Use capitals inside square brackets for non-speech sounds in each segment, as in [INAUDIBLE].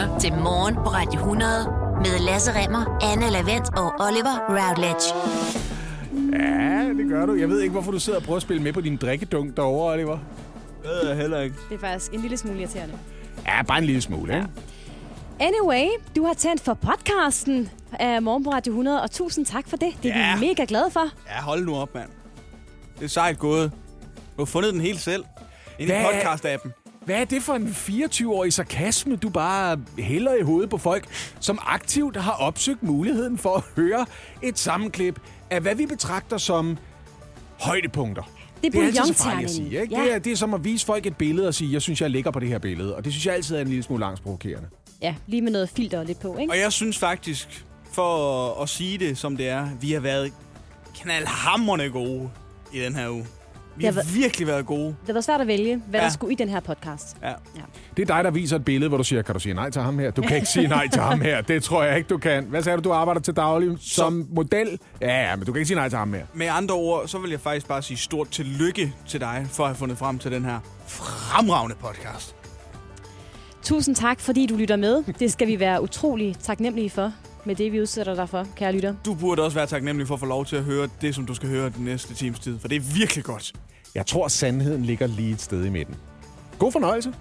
lytter til Morgen på Radio 100 med Lasse Remmer, Anne Lavendt og Oliver Routledge. Ja, det gør du. Jeg ved ikke, hvorfor du sidder og prøver at spille med på din drikkedunk derovre, Oliver. Det ved jeg heller ikke. Det er faktisk en lille smule irriterende. Ja, bare en lille smule, ikke? Anyway, du har tændt for podcasten af Morgen på Radio 100, og tusind tak for det. Det er Ja. vi mega glade for. Ja, hold nu op, mand. Det er sejt gået. Du har fundet den helt selv. Ind i podcast-appen. Hvad er det for en 24-årig sarkasme, du bare hælder i hovedet på folk, som aktivt har opsøgt muligheden for at høre et sammenklip af, hvad vi betragter som højdepunkter? Det er Det er altid så farligt at sige, ikke? Ja. Det, er, det er som at vise folk et billede og sige, jeg synes, jeg ligger på det her billede. Og det synes jeg altid er en lille smule angstprovokerende. ja, lige med noget filter lidt på, ikke? Og jeg synes faktisk, for at, at sige det som det er, vi har været knaldhammerne gode i den her uge. Vi Det har virkelig været gode. Det har været svært at vælge, hvad Ja. der skulle i den her podcast. Ja. Det er dig, der viser et billede, hvor du siger, kan du sige nej til ham her? Du kan ikke sige nej til ham her. Det tror jeg ikke, du kan. Hvad sagde du, du arbejder til daglig som model? Ja, ja, men du kan ikke sige nej til ham her. Med andre ord, så vil jeg faktisk bare sige stort tillykke til dig, for at have fundet frem til den her fremragende podcast. Tusind tak, fordi du lytter med. Det skal vi være utrolig taknemmelige for, med det vi udsætter dig for, kære lytter. Du burde også være taknemmelig for at få lov til at høre det, som du skal høre den næste times tid, for det er virkelig godt. Jeg tror, sandheden ligger lige et sted i midten. God fornøjelse.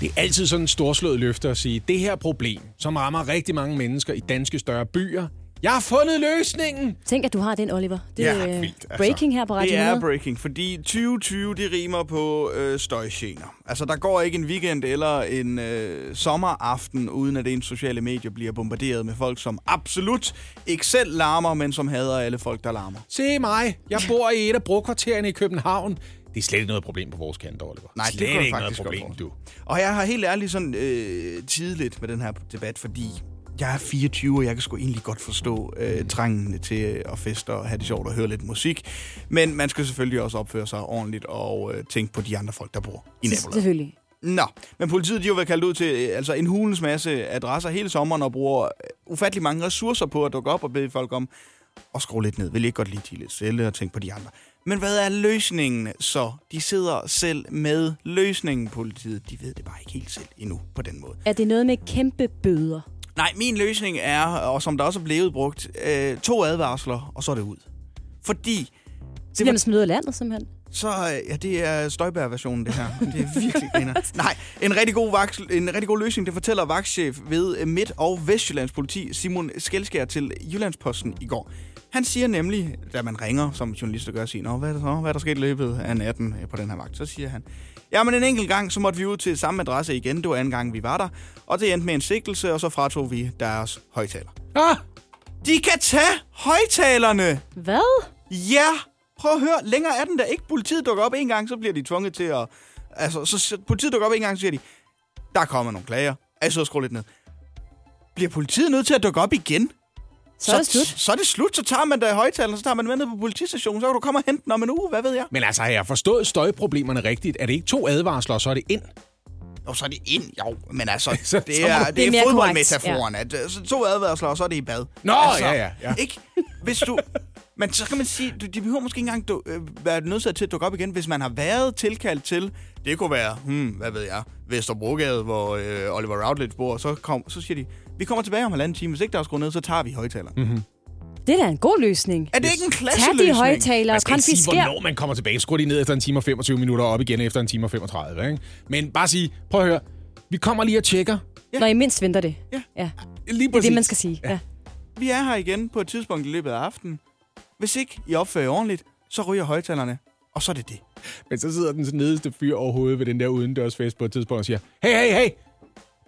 Det er altid sådan en storslået løfte at sige, det her problem, som rammer rigtig mange mennesker i danske større byer, jeg har fundet løsningen! Tænk, at du har den, Oliver. Det Ja, er øh, vildt, altså. breaking her på Radio Det er 100. breaking, fordi 2020, det rimer på øh, støjgener. Altså, der går ikke en weekend eller en øh, sommeraften, uden at ens sociale medier bliver bombarderet med folk, som absolut ikke selv larmer, men som hader alle folk, der larmer. Se mig, jeg bor i et af brokvartererne i København. Det er slet ikke noget problem på vores kant, Oliver. Nej, det slet kunne jeg ikke noget problem, du. Og jeg har helt ærligt sådan øh, tidligt med den her debat, fordi jeg er 24, og jeg kan sgu egentlig godt forstå øh, trængen til at feste og have det sjovt og høre lidt musik. Men man skal selvfølgelig også opføre sig ordentligt og øh, tænke på de andre folk, der bor i nabolaget. Selvfølgelig. Nå, men politiet de har jo været kaldt ud til øh, altså en hulens masse adresser hele sommeren og bruger øh, ufattelig mange ressourcer på at dukke op og bede folk om at skrue lidt ned. Vil I ikke godt lige til lidt stille og tænke på de andre? Men hvad er løsningen så? De sidder selv med løsningen, politiet. De ved det bare ikke helt selv endnu på den måde. Er det noget med kæmpe bøder? Nej, min løsning er, og som der også er blevet brugt, øh, to advarsler, og så er det ud. Fordi Så bliver man smidt ud af landet, simpelthen. Så øh, ja, det er Støjbær-versionen, det her. Det er [LAUGHS] virkelig griner. Nej, en rigtig, god vaks, en rigtig god løsning, det fortæller vagtchef ved øh, Midt- og Vestjyllands politi, Simon Skelskær, til Jyllandsposten i går. Han siger nemlig, da man ringer, som journalister gør, siger, Nå, hvad er der så? Hvad er der sket i løbet af natten øh, på den her vagt? Så siger han, jamen en enkelt gang, så måtte vi ud til samme adresse igen. Det var anden gang, vi var der. Og det endte med en sigtelse, og så fratog vi deres højtaler. Ah, De kan tage højtalerne! Hvad? Ja, prøv at høre. Længere er den der ikke. Politiet dukker op en gang, så bliver de tvunget til at... Altså, så politiet dukker op en gang, så siger de, der kommer nogle klager. Jeg sidder og lidt ned. Bliver politiet nødt til at dukke op igen? Så er det slut. Så er det slut. Så tager man da højtalerne, så tager man med ned på politistationen, så kan du komme og hente den om en uge. Hvad ved jeg? men altså, har jeg forstået støjproblemerne rigtigt? Er det ikke to advarsler, og så er det ind? Og så er det ind, jo. Men altså, [LAUGHS] Så- så det er, det Det er er, fodboldmetaforen. At, øh, så to advarsler, og så er det i bad. Nå, altså, ja, ja, ja. Ikke? Hvis du... [LAUGHS] Men så kan man sige, du, de behøver måske ikke engang du, øh, være nødt til at dukke op igen, hvis man har været tilkaldt til, det kunne være, hmm, hvad ved jeg, Vesterbrogade, hvor øh, Oliver Routledge bor, så, kom, så siger de, vi kommer tilbage om halvanden time, hvis ikke der er skruet ned, så tager vi højtaleren. Mm-hmm. Det er da en god løsning. Er det ikke en Tag klasseløsning? de højtalere Man og skal ikke sige, konfisker. hvornår man kommer tilbage. Skru lige ned efter en time og 25 minutter, og op igen efter en time og 35. Ikke? Men bare sige, prøv at høre, vi kommer lige og tjekker. Når I mindst venter det. Ja. ja. Lige Det er det, man skal sige. Ja. Vi er her igen på et tidspunkt i løbet af aftenen. Hvis ikke I opfører ordentligt, så ryger højtalerne, og så er det det. Men så sidder den nedeste fyr overhovedet ved den der udendørsfest på et tidspunkt og siger, hey, hey, hey,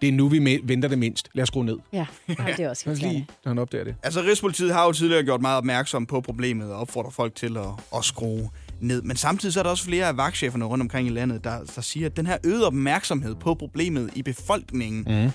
det er nu, vi venter det mindst. Lad os skrue ned. Ja, [LAUGHS] Jamen, det er også helt lige, når han opdager det. Altså, Rigspolitiet har jo tidligere gjort meget opmærksom på problemet og opfordrer folk til at, at skrue ned. Men samtidig så er der også flere af vagtcheferne rundt omkring i landet, der, der siger, at den her øgede opmærksomhed på problemet i befolkningen, mm.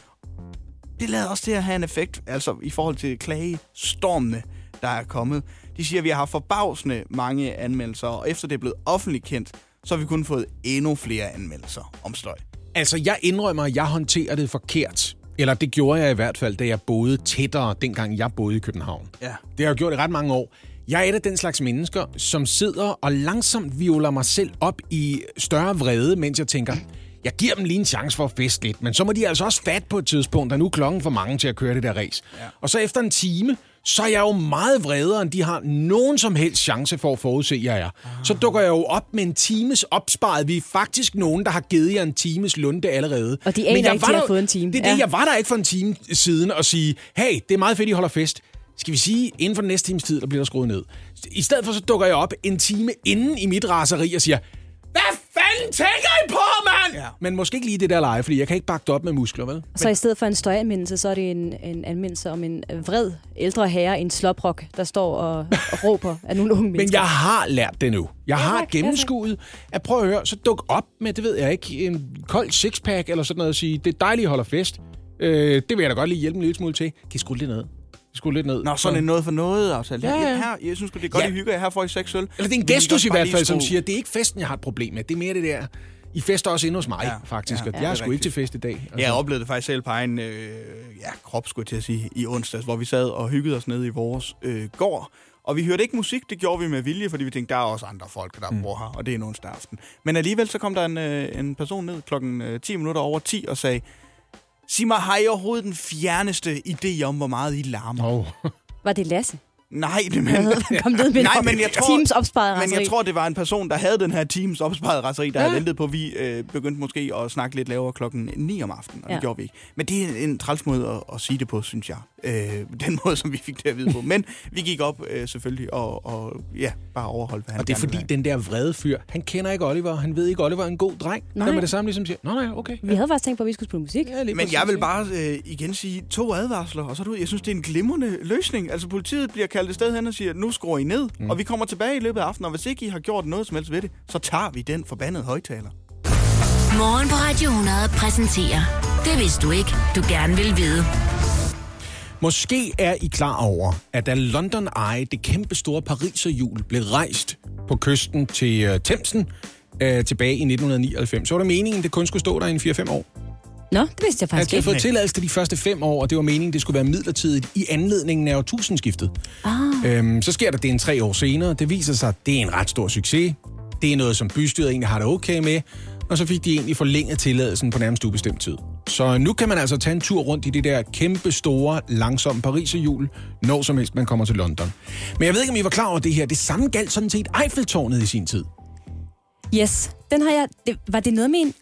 det lader også til at have en effekt, altså i forhold til klagestormene, der er kommet. De siger, at vi har haft forbavsende mange anmeldelser, og efter det er blevet offentligt kendt, så har vi kun fået endnu flere anmeldelser om støj. Altså, jeg indrømmer, at jeg håndterer det forkert. Eller det gjorde jeg i hvert fald, da jeg boede tættere, dengang jeg boede i København. Ja. Det har jeg gjort i ret mange år. Jeg er et af den slags mennesker, som sidder og langsomt violer mig selv op i større vrede, mens jeg tænker, jeg giver dem lige en chance for at feste lidt, men så må de altså også fat på et tidspunkt, der nu er klokken for mange til at køre det der race. Ja. Og så efter en time, så er jeg jo meget vredere, end de har nogen som helst chance for at forudse, jeg er. Ah. Så dukker jeg jo op med en times opsparet. Vi er faktisk nogen, der har givet jer en times lunde allerede. Og de aner Men jeg ikke, var de har der- fået en time. Det er det, Ja. jeg var der ikke for en time siden og sige, hey, det er meget fedt, I holder fest. Skal vi sige, inden for den næste times tid, der bliver der skruet ned. I stedet for, så dukker jeg op en time inden i mit raseri og siger, hvad fanden tænker I på, mand? Ja. Men måske ikke lige det der leje, fordi jeg kan ikke bakke det op med muskler, vel? Så i stedet for en støjanmeldelse, så er det en, en anmeldelse om en vred ældre herre i en sloprok, der står og, og råber af nogle unge Men mennesker. jeg har lært det nu. Jeg har tak, gennemskuet at prøve at høre, så duk op med, det ved jeg ikke, en kold sixpack eller sådan noget og sige, det er dejligt, at holder fest. Øh, det vil jeg da godt lige hjælpe en lille smule til. Kan I skrue lidt ned? Skrue lidt ned? Nå, sådan en noget for noget aftale. Ja, ja. Her, jeg synes det er godt, Ja. I hygger jer. Her får I seks øl. Eller det er en gestus i hvert fald, som siger, det er ikke festen, jeg har et problem med. Det er mere det der, I fester også inde hos mig, Ja. faktisk. Ja. Og Ja, jeg er sgu ikke til fest i dag. Altså. Jeg oplevede det faktisk selv på egen øh, ja, krop, skulle jeg til at sige, i onsdags, hvor vi sad og hyggede os nede i vores øh, gård. Og vi hørte ikke musik, det gjorde vi med vilje, fordi vi tænkte, der er også andre folk, der Mm. bor her, og det er en onsdag aften. Men alligevel så kom der en, øh, en person ned klokken øh, 10 minutter over 10 og sagde, sig mig, har I overhovedet den fjerneste idé om, hvor meget I larmer? Oh. Var det Lasse? Nej, det men, kom ned med [LAUGHS] Nej, en men jeg tror- Teams opsparet men jeg tror, det var en person, der havde den her teams opsparet raseri, der ja. havde ventet på, at vi øh, begyndte måske at snakke lidt lavere klokken 9 om aftenen, og ja. Ja. det gjorde vi ikke. Men det er en, træls måde at, at sige det på, synes jeg. Øh, den [LAUGHS] måde, som vi fik det at vide på. Men vi gik op øh, selvfølgelig og, og ja, bare overholdt, hvad han Og det er fordi, den der vrede fyr, han kender ikke Oliver. Han ved ikke, Oliver er en god dreng. Nej. Der med det samme ligesom siger, nå nej, okay. Vi havde faktisk tænkt på, at vi skulle spille musik. Ja, Men jeg vil bare øh, igen sige to advarsler, og så er ud. Jeg synes, det er en glimrende løsning. Altså, politiet bliver kaldt et sted hen og siger, nu skruer I ned, mm. og vi kommer tilbage i løbet af aftenen, og hvis ikke I har gjort noget som helst ved det, så tager vi den forbandede højtaler. Morgen på Radio 100 præsenterer Det vidste du ikke, du gerne vil vide. Måske er I klar over, at da London Eye, det kæmpe store Pariserhjul, blev rejst på kysten til uh, Thamesen uh, tilbage i 1999, så var det meningen, det kun skulle stå der i en 4-5 år. Nå, det vidste jeg faktisk de har fået tilladelse til de første fem år, og det var meningen, det skulle være midlertidigt i anledningen af årtusindskiftet. Ah. Øhm, så sker der det en tre år senere. Det viser sig, at det er en ret stor succes. Det er noget, som bystyret egentlig har det okay med. Og så fik de egentlig forlænget tilladelsen på nærmest ubestemt tid. Så nu kan man altså tage en tur rundt i det der kæmpe store, langsomme Pariserhjul, når som helst man kommer til London. Men jeg ved ikke, om I var klar over det her. Det samme galt sådan set Eiffeltårnet i sin tid. Yes, den har jeg... Det, var det noget med en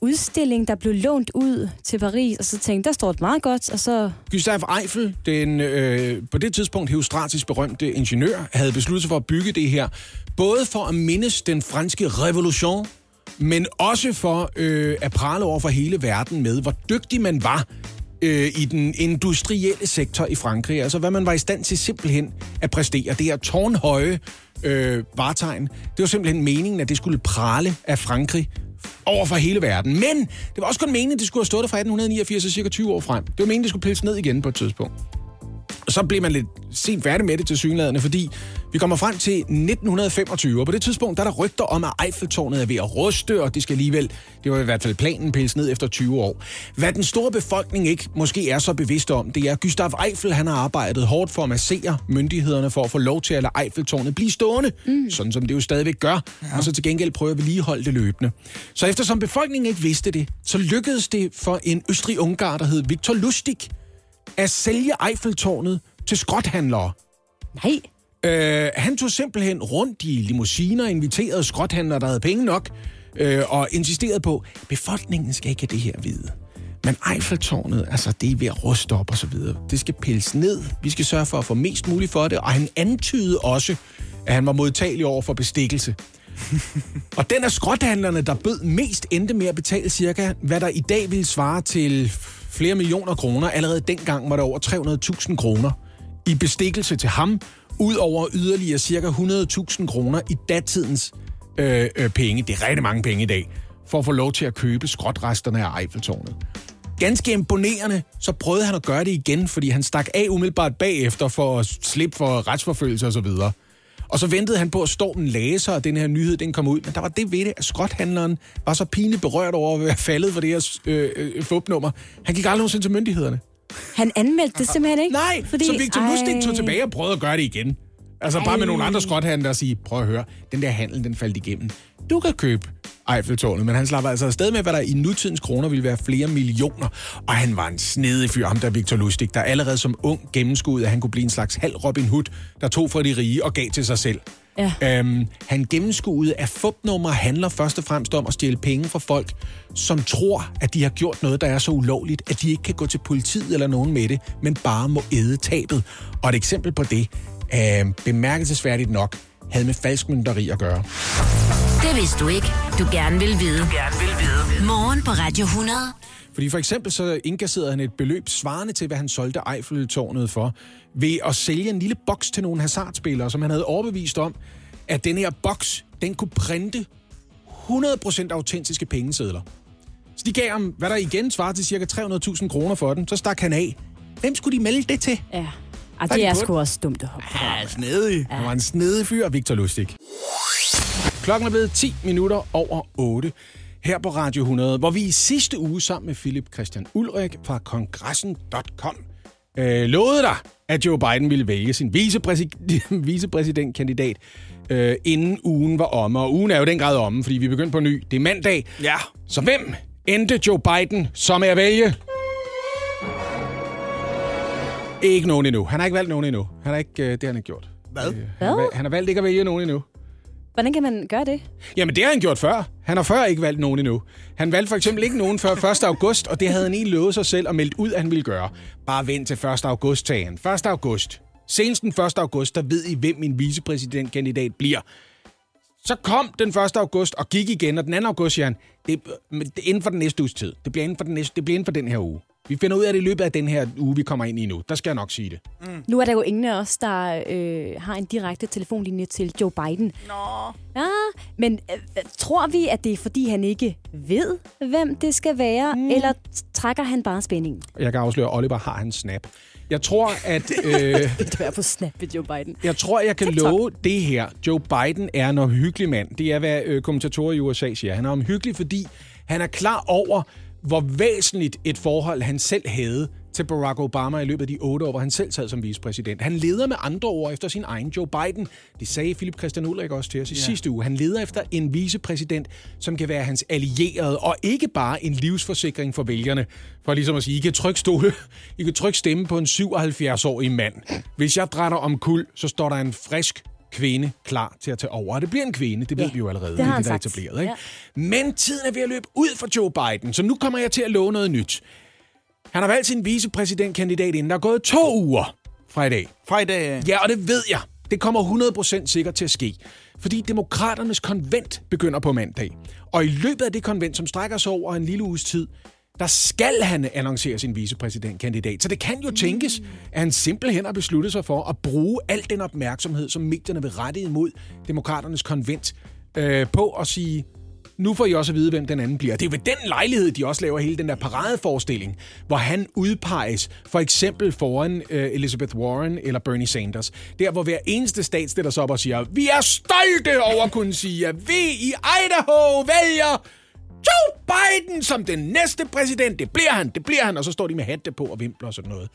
udstilling, der blev lånt ud til Paris, og så tænkte, der står det meget godt, og så... Gustave Eiffel, den øh, på det tidspunkt heustratisk berømte ingeniør, havde besluttet sig for at bygge det her, både for at mindes den franske revolution, men også for øh, at prale over for hele verden med, hvor dygtig man var øh, i den industrielle sektor i Frankrig. Altså, hvad man var i stand til simpelthen at præstere. Det her tårnhøje øh, vartegn, det var simpelthen meningen, at det skulle prale af Frankrig over for hele verden. Men det var også kun meningen, at det skulle have stået der fra 1889 og cirka 20 år frem. Det var meningen, det skulle pilles ned igen på et tidspunkt. Så blev man lidt sent færdig med det til synlædende, fordi vi kommer frem til 1925, og på det tidspunkt der er der rygter om, at Eiffeltårnet er ved at ruste, og det skal alligevel, det var i hvert fald planen, pilles ned efter 20 år. Hvad den store befolkning ikke måske er så bevidst om, det er, at Gustav Eiffel han har arbejdet hårdt for at massere myndighederne for at få lov til at lade Eiffeltårnet blive stående, mm. sådan som det jo stadigvæk gør, ja. og så til gengæld prøve at vedligeholde det løbende. Så eftersom befolkningen ikke vidste det, så lykkedes det for en østrig-ungar, der hed Viktor Lustig, at sælge Eiffeltårnet til skrothandlere. Nej, Øh, han tog simpelthen rundt i limousiner, inviterede skrothandlere, der havde penge nok, øh, og insisterede på, befolkningen skal ikke have det her vide. Men Eiffeltårnet, altså det er ved at ruste op og så videre. Det skal pilles ned. Vi skal sørge for at få mest muligt for det. Og han antydede også, at han var modtagelig over for bestikkelse. [LAUGHS] og den af skrothandlerne, der bød mest, endte med at betale cirka, hvad der i dag vil svare til flere millioner kroner. Allerede dengang var der over 300.000 kroner i bestikkelse til ham, ud over yderligere cirka 100.000 kroner i datidens øh, øh, penge. Det er rigtig mange penge i dag, for at få lov til at købe skrotresterne af Eiffeltårnet. Ganske imponerende, så prøvede han at gøre det igen, fordi han stak af umiddelbart bagefter for at slippe for retsforfølgelse osv. Og, så ventede han på, at stormen lagde sig, og den her nyhed den kom ud. Men der var det ved det, at skrothandleren var så pinligt berørt over at være faldet for det her øh, øh, fupnummer. Han gik aldrig nogensinde til myndighederne. han anmeldte det simpelthen ikke. Nej, Fordi, så Victor Lustig tog ej. tilbage og prøvede at gøre det igen. Altså bare med nogle andre skrothandler og sige, prøv at høre, den der handel, den faldt igennem. Du kan købe Eiffeltårnet, men han slapper altså afsted med, hvad der i nutidens kroner ville være flere millioner. Og han var en snedig fyr, ham der Victor Lustig, der allerede som ung gennemskuede, at han kunne blive en slags halv Robin Hood, der tog fra de rige og gav til sig selv. Ja. Øhm, han gennemskuede, at fupnummer handler først og fremmest om at stjæle penge fra folk, som tror, at de har gjort noget, der er så ulovligt, at de ikke kan gå til politiet eller nogen med det, men bare må æde tabet. Og et eksempel på det, øh, bemærkelsesværdigt nok, havde med falskmynderi at gøre. Det vidste du ikke, du gerne vil vide. Du gerne vil vide. Morgen på Radio 100. Fordi for eksempel så indkasserede han et beløb svarende til, hvad han solgte Eiffeltårnet for, ved at sælge en lille boks til nogle hasardspillere, som han havde overbevist om, at den her boks, den kunne printe 100% autentiske pengesedler. Så de gav ham, hvad der igen svarer til ca. 300.000 kroner for den. Så stak han af. Hvem skulle de melde det til? Ja. Er det de er sgu også dumt at hoppe på. Ja, snedig. Han var en snedig fyr, Victor Lustig. Klokken er blevet 10 minutter over 8 her på Radio 100, hvor vi i sidste uge sammen med Philip Christian Ulrik fra kongressen.com øh, lovede dig, at Joe Biden ville vælge sin vicepræsid- [LAUGHS] vicepræsidentkandidat, øh, inden ugen var omme. Og ugen er jo den grad omme, fordi vi er begyndt på ny. Det er mandag. Ja. Så hvem endte Joe Biden så med at vælge? Ikke nogen endnu. Han har ikke valgt nogen endnu. Han har ikke, øh, det har han ikke gjort. Hvad? Øh, han, har, valgt- han har valgt ikke at vælge nogen endnu. Hvordan kan man gøre det? Jamen, det har han gjort før. Han har før ikke valgt nogen endnu. Han valgte for eksempel ikke nogen før 1. august, og det havde han egentlig lovet sig selv og meldt ud, at han ville gøre. Bare vent til 1. august, sagde han. 1. august. Senest den 1. august, der ved I, hvem min vicepræsidentkandidat bliver. Så kom den 1. august og gik igen, og den 2. august siger han, det er inden for den næste uges tid. Det bliver inden for den, næste, det bliver inden for den her uge. Vi finder ud af det i løbet af den her uge, vi kommer ind i nu. Der skal jeg nok sige det. Nu er der jo ingen af os, der øh, har en direkte telefonlinje til Joe Biden. Nå. Ja, men øh, tror vi, at det er, fordi han ikke ved, hvem det skal være, mm. eller trækker han bare spændingen? Jeg kan afsløre, at Oliver har hans snap. Jeg tror, at... [LAUGHS] Øh, Det er på snap med Joe Biden. Jeg tror, jeg kan TikTok. love det her. Joe Biden er en omhyggelig mand. Det er, hvad øh, kommentatorer i USA siger. Han er omhyggelig, fordi han er klar over, hvor væsentligt et forhold han selv havde til Barack Obama i løbet af de otte år, hvor han selv sad som vicepræsident. Han leder med andre ord efter sin egen Joe Biden. Det sagde Philip Christian Ulrik også til os i yeah. sidste uge. Han leder efter en vicepræsident, som kan være hans allierede, og ikke bare en livsforsikring for vælgerne. For ligesom at sige, I kan trykke stole, I kan trykke stemme på en 77-årig mand. Hvis jeg drætter om kul, så står der en frisk kvinde klar til at tage over. Og det bliver en kvinde, det ved Ja, vi jo allerede. det er det, der er etableret. Ikke? Ja. Men tiden er ved at løbe ud for Joe Biden, så nu kommer jeg til at love noget nyt. Han har valgt sin vicepræsidentkandidat inden der er gået to uger fra i dag. Fra i dag. Ja, og det ved jeg. Det kommer 100% sikkert til at ske. Fordi demokraternes konvent begynder på mandag. Og i løbet af det konvent, som strækker sig over en lille uges tid, der skal han annoncere sin vicepræsidentkandidat. Så det kan jo tænkes, at han simpelthen har besluttet sig for at bruge al den opmærksomhed, som medierne vil rette imod demokraternes konvent, øh, på at sige, nu får I også at vide, hvem den anden bliver. Det er ved den lejlighed, de også laver hele den der paradeforestilling, hvor han udpeges for eksempel foran øh, Elizabeth Warren eller Bernie Sanders. Der, hvor hver eneste stat stiller sig op og siger, vi er stolte over at kunne sige, at vi i Idaho vælger Joe Biden som den næste præsident. Det bliver han, det bliver han. Og så står de med hatte på og vimpler og sådan noget.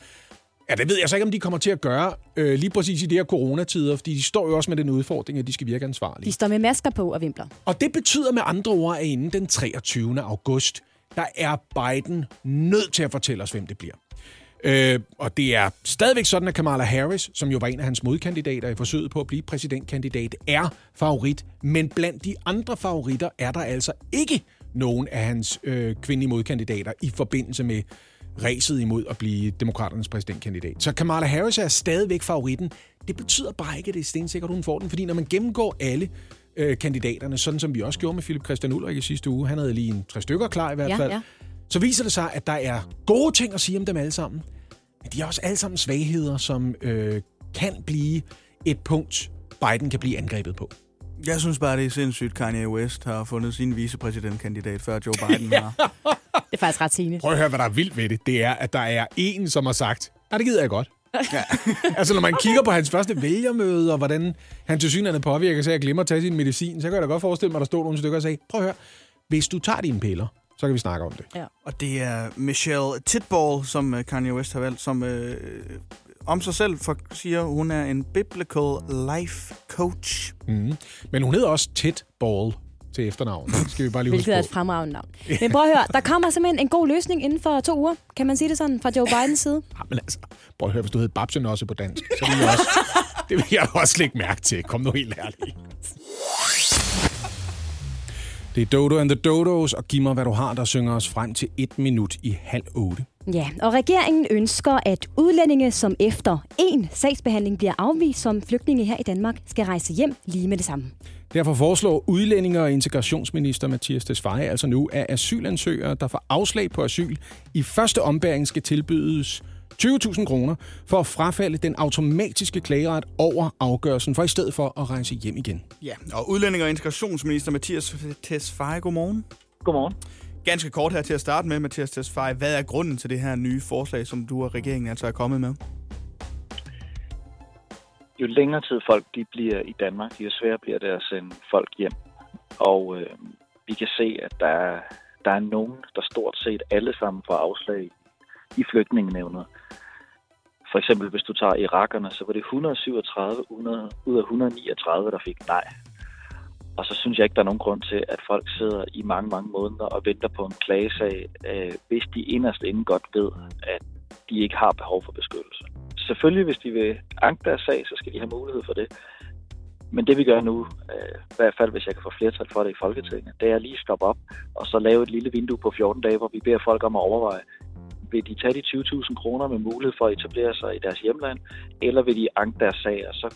Ja, det ved jeg så ikke, om de kommer til at gøre øh, lige præcis i de her coronatider, fordi de står jo også med den udfordring, at de skal virke ansvarlige. De står med masker på og vimpler. Og det betyder med andre ord, at inden den 23. august, der er Biden nødt til at fortælle os, hvem det bliver. Øh, og det er stadigvæk sådan, at Kamala Harris, som jo var en af hans modkandidater i forsøget på at blive præsidentkandidat, er favorit. Men blandt de andre favoritter er der altså ikke nogen af hans øh, kvindelige modkandidater i forbindelse med ræset imod at blive demokraternes præsidentkandidat. Så Kamala Harris er stadigvæk favoritten. Det betyder bare ikke, at det er stensikkert, hun får den, fordi når man gennemgår alle øh, kandidaterne, sådan som vi også gjorde med Philip Christian Ulrik i sidste uge, han havde lige en tre stykker klar i hvert Ja, fald, ja. så viser det sig, at der er gode ting at sige om dem alle sammen. Men de har også alle sammen svagheder, som øh, kan blive et punkt, Biden kan blive angrebet på. Jeg synes bare, det er sindssygt, Kanye West har fundet sin vicepræsidentkandidat, før Joe Biden har. [LAUGHS] Det er faktisk ret sigende. Prøv at høre, hvad der er vildt ved det. Det er, at der er en, som har sagt, nej, det gider jeg godt. Ja. [LAUGHS] altså, når man kigger på hans første vælgermøde, og hvordan han til synligheden påvirker sig at glemme at tage sin medicin, så kan jeg da godt forestille mig, at der stod nogle stykker og sagde, prøv at høre, hvis du tager dine piller, så kan vi snakke om det. Ja. Og det er Michelle Titball, som øh, Kanye West har valgt, som øh, om sig selv for, siger, hun er en biblical life coach. Mm. Men hun hedder også Ted Ball. til efternavn. Det skal vi bare lige Hvilket er huske et på. fremragende navn. Men prøv at høre, der kommer simpelthen en god løsning inden for to uger. Kan man sige det sådan fra Joe Bidens side? Ja, men altså, prøv at høre, hvis du hed Babsen også på dansk, så ville jeg også, [LAUGHS] det vil jeg også lægge mærke til. Kom nu helt ærligt. Det er Dodo and the Dodos, og giv mig, hvad du har, der synger os frem til et minut i halv otte. Ja, og regeringen ønsker, at udlændinge, som efter en sagsbehandling bliver afvist som flygtninge her i Danmark, skal rejse hjem lige med det samme. Derfor foreslår udlændinge- og integrationsminister Mathias Tesfaye altså nu, at asylansøgere, der får afslag på asyl, i første ombæring skal tilbydes 20.000 kroner for at frafalde den automatiske klageret over afgørelsen, for i stedet for at rejse hjem igen. Ja, og udlænding- og integrationsminister Mathias Tesfaye, godmorgen. Godmorgen. Ganske kort her til at starte med, Mathias Tesfaye. Hvad er grunden til det her nye forslag, som du og regeringen altså er kommet med? Jo længere tid folk de bliver i Danmark, jo sværere bliver det at sende folk hjem. Og øh, vi kan se, at der er, der er nogen, der stort set alle sammen får afslag i flygtningenævnet. For eksempel, hvis du tager irakerne, så var det 137 ud af 139, der fik nej. Og så synes jeg ikke, der er nogen grund til, at folk sidder i mange, mange måneder og venter på en klagesag, øh, hvis de inderst inden godt ved, at de ikke har behov for beskyttelse. Selvfølgelig, hvis de vil anke deres sag, så skal de have mulighed for det. Men det vi gør nu, øh, i hvert fald hvis jeg kan få flertal for det i Folketinget, det er lige at stoppe op og så lave et lille vindue på 14 dage, hvor vi beder folk om at overveje, vil de tage de 20.000 kroner med mulighed for at etablere sig i deres hjemland, eller vil de anke deres sag, og så,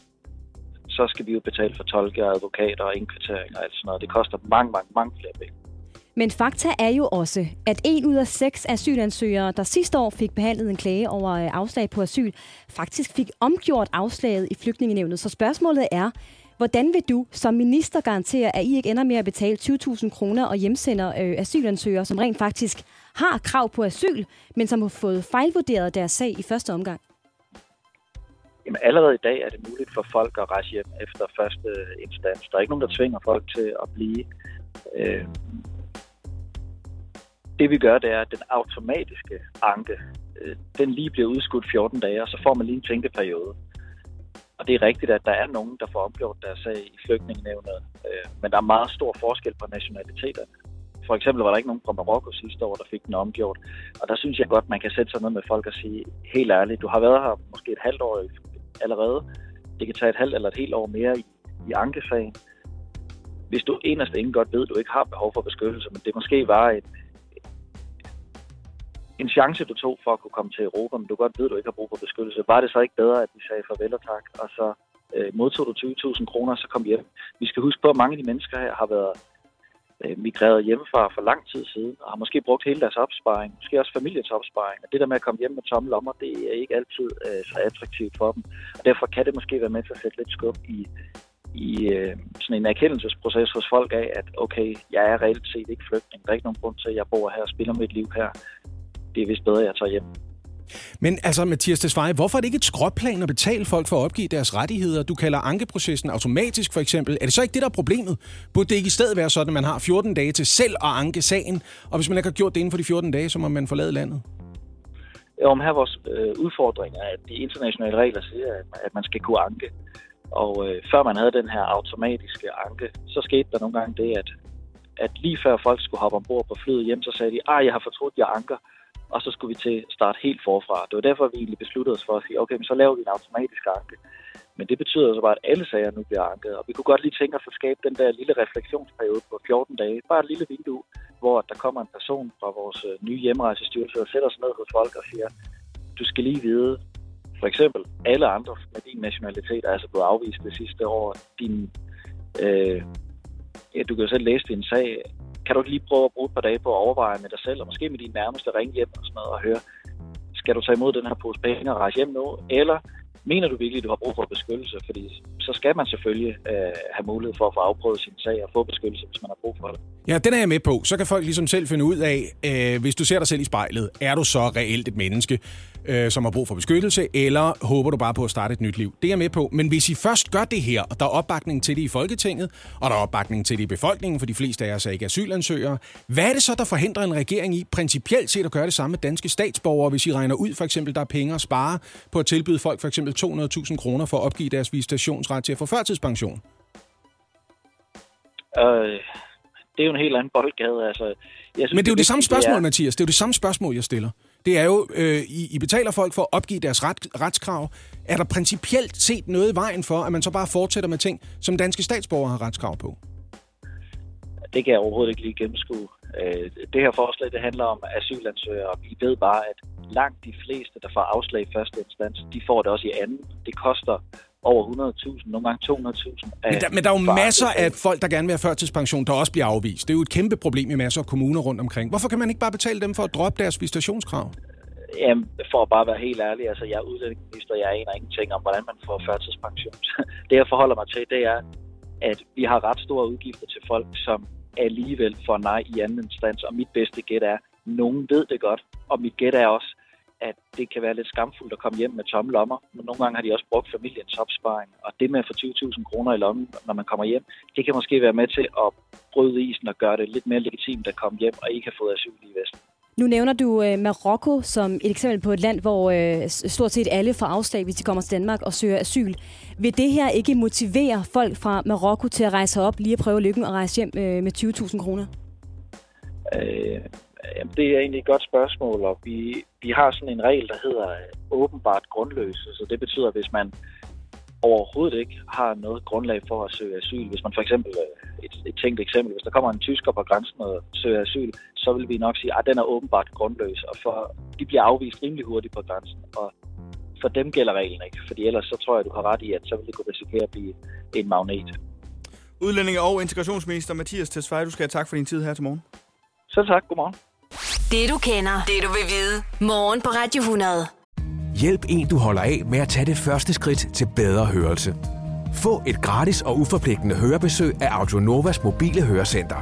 så skal vi jo betale for tolke og advokater og indkvartering og alt sådan noget. Det koster mange, mange, mange flere penge. Men fakta er jo også, at en ud af seks asylansøgere, der sidste år fik behandlet en klage over øh, afslag på asyl, faktisk fik omgjort afslaget i flygtningenevnet. Så spørgsmålet er, hvordan vil du som minister garantere, at I ikke ender med at betale 20.000 kroner og hjemsender øh, asylansøgere, som rent faktisk har krav på asyl, men som har fået fejlvurderet deres sag i første omgang? Jamen, allerede i dag er det muligt for folk at rejse hjem efter første instans. Der er ikke nogen, der tvinger folk til at blive. Øh, det vi gør, det er, at den automatiske anke, øh, den lige bliver udskudt 14 dage, og så får man lige en tænkeperiode. Og det er rigtigt, at der er nogen, der får omgjort deres sag i flygtningenevnet, øh, men der er meget stor forskel på nationaliteterne. For eksempel var der ikke nogen fra Marokko sidste år, der fik den omgjort. Og der synes jeg godt, man kan sætte sig ned med folk og sige, helt ærligt, du har været her måske et halvt år allerede. Det kan tage et halvt eller et helt år mere i, i ankesagen. Hvis du eneste ingen godt ved, at du ikke har behov for beskyttelse, men det måske var et, en chance, du tog for at kunne komme til Europa, men du godt ved, at du ikke har brug for beskyttelse. Var det så ikke bedre, at vi sagde farvel og tak, og så øh, modtog du 20.000 kroner, og så kom hjem? Vi skal huske på, at mange af de mennesker her har været Øh, migreret hjemmefra for lang tid siden, og har måske brugt hele deres opsparing, måske også familiens opsparing. Og det der med at komme hjem med tomme lommer, det er ikke altid øh, så attraktivt for dem. Og derfor kan det måske være med til at sætte lidt skub i, i øh, sådan en erkendelsesproces hos folk af, at okay, jeg er reelt set ikke flygtning. Der er ikke nogen grund til, at jeg bor her og spiller mit liv her. Det er vist bedre, at jeg tager hjem. Men altså, Mathias Tesfaye, hvorfor er det ikke et skråplan at betale folk for at opgive deres rettigheder? Du kalder ankeprocessen automatisk, for eksempel. Er det så ikke det, der er problemet? Burde det ikke i stedet være sådan, at man har 14 dage til selv at anke sagen, og hvis man ikke har gjort det inden for de 14 dage, så må man forlade landet? Om her vores øh, udfordring er, at de internationale regler siger, at, at man skal kunne anke. Og øh, før man havde den her automatiske anke, så skete der nogle gange det, at, at lige før folk skulle hoppe ombord på flyet hjem, så sagde de, at jeg har fortrudt, jeg anker og så skulle vi til at starte helt forfra. Det var derfor, vi egentlig besluttede os for at sige, okay, men så laver vi en automatisk anke. Men det betyder så bare, at alle sager nu bliver anket, og vi kunne godt lige tænke os at skabe den der lille refleksionsperiode på 14 dage. Bare et lille vindue, hvor der kommer en person fra vores øh, nye hjemrejsestyrelse og sætter sig ned hos folk og siger, du skal lige vide, for eksempel, alle andre med din nationalitet er altså blevet afvist det sidste år. Din, øh, ja, du kan jo selv læse din sag kan du ikke lige prøve at bruge et par dage på at overveje med dig selv, og måske med din nærmeste ringe hjem og sådan noget, og høre, skal du tage imod den her pose penge og rejse hjem nu, eller mener du virkelig, at du har brug for beskyttelse? Fordi så skal man selvfølgelig øh, have mulighed for at få afprøvet sin sag og få beskyttelse, hvis man har brug for det. Ja, den er jeg med på. Så kan folk ligesom selv finde ud af, øh, hvis du ser dig selv i spejlet, er du så reelt et menneske, øh, som har brug for beskyttelse, eller håber du bare på at starte et nyt liv? Det er jeg med på. Men hvis I først gør det her, og der er opbakning til det i Folketinget, og der er opbakning til det i befolkningen, for de fleste af os er ikke asylansøgere, hvad er det så, der forhindrer en regering i principielt set at gøre det samme med danske statsborgere, hvis I regner ud, for eksempel, der er penge at spare på at tilbyde folk for eksempel 200.000 kroner for at opgive deres visitationsret til at få førtidspension? Øh, det er jo en helt anden boldgade. Altså, jeg synes, Men det er jo det samme vigtige, spørgsmål, er- Mathias. Det er jo det samme spørgsmål, jeg stiller. Det er jo, øh, I, I betaler folk for at opgive deres ret, retskrav. Er der principielt set noget i vejen for, at man så bare fortsætter med ting, som danske statsborgere har retskrav på? Det kan jeg overhovedet ikke lige gennemskue. Øh, Det her forslag, det handler om asylansøgere, og vi ved bare, at langt de fleste, der får afslag i første instans, de får det også i anden. Det koster over 100.000, nogle gange 200.000. Men der, men der er jo masser af folk, der gerne vil have førtidspension, der også bliver afvist. Det er jo et kæmpe problem i masser af kommuner rundt omkring. Hvorfor kan man ikke bare betale dem for at droppe deres visitationskrav? Jamen, for at bare være helt ærlig, altså jeg er udlændingeminister, jeg aner ingenting om, hvordan man får førtidspension. [LAUGHS] det jeg forholder mig til, det er, at vi har ret store udgifter til folk, som alligevel får nej i anden instans, og mit bedste gæt er, nogen ved det godt, og mit gæt er også, at det kan være lidt skamfuldt at komme hjem med tomme lommer, men nogle gange har de også brugt familiens opsparing, og det med at få 20.000 kroner i lommen, når man kommer hjem, det kan måske være med til at bryde isen og gøre det lidt mere legitimt at komme hjem og ikke have fået asyl i Vesten. Nu nævner du øh, Marokko som et eksempel på et land, hvor øh, stort set alle får afslag, hvis de kommer til Danmark og søger asyl. Vil det her ikke motivere folk fra Marokko til at rejse op, lige at prøve lykken og rejse hjem øh, med 20.000 kroner? Øh, jamen, det er egentlig et godt spørgsmål, og vi, vi har sådan en regel, der hedder øh, åbenbart grundløs. Så det betyder, at hvis man overhovedet ikke har noget grundlag for at søge asyl, hvis man for eksempel, øh, et, et tænkt eksempel, hvis der kommer en tysker på grænsen og søger asyl, så vil vi nok sige, at den er åbenbart grundløs, og for, de bliver afvist rimelig hurtigt på grænsen, og for dem gælder reglen ikke, fordi ellers så tror jeg, du har ret i, at så vil det kunne risikere at blive en magnet. Udlændinge- og integrationsminister Mathias Tesfaye, du skal have tak for din tid her til morgen. Så tak, godmorgen. Det du kender, det du vil vide. Morgen på Radio 100. Hjælp en, du holder af med at tage det første skridt til bedre hørelse. Få et gratis og uforpligtende hørebesøg af Audionovas mobile hørecenter.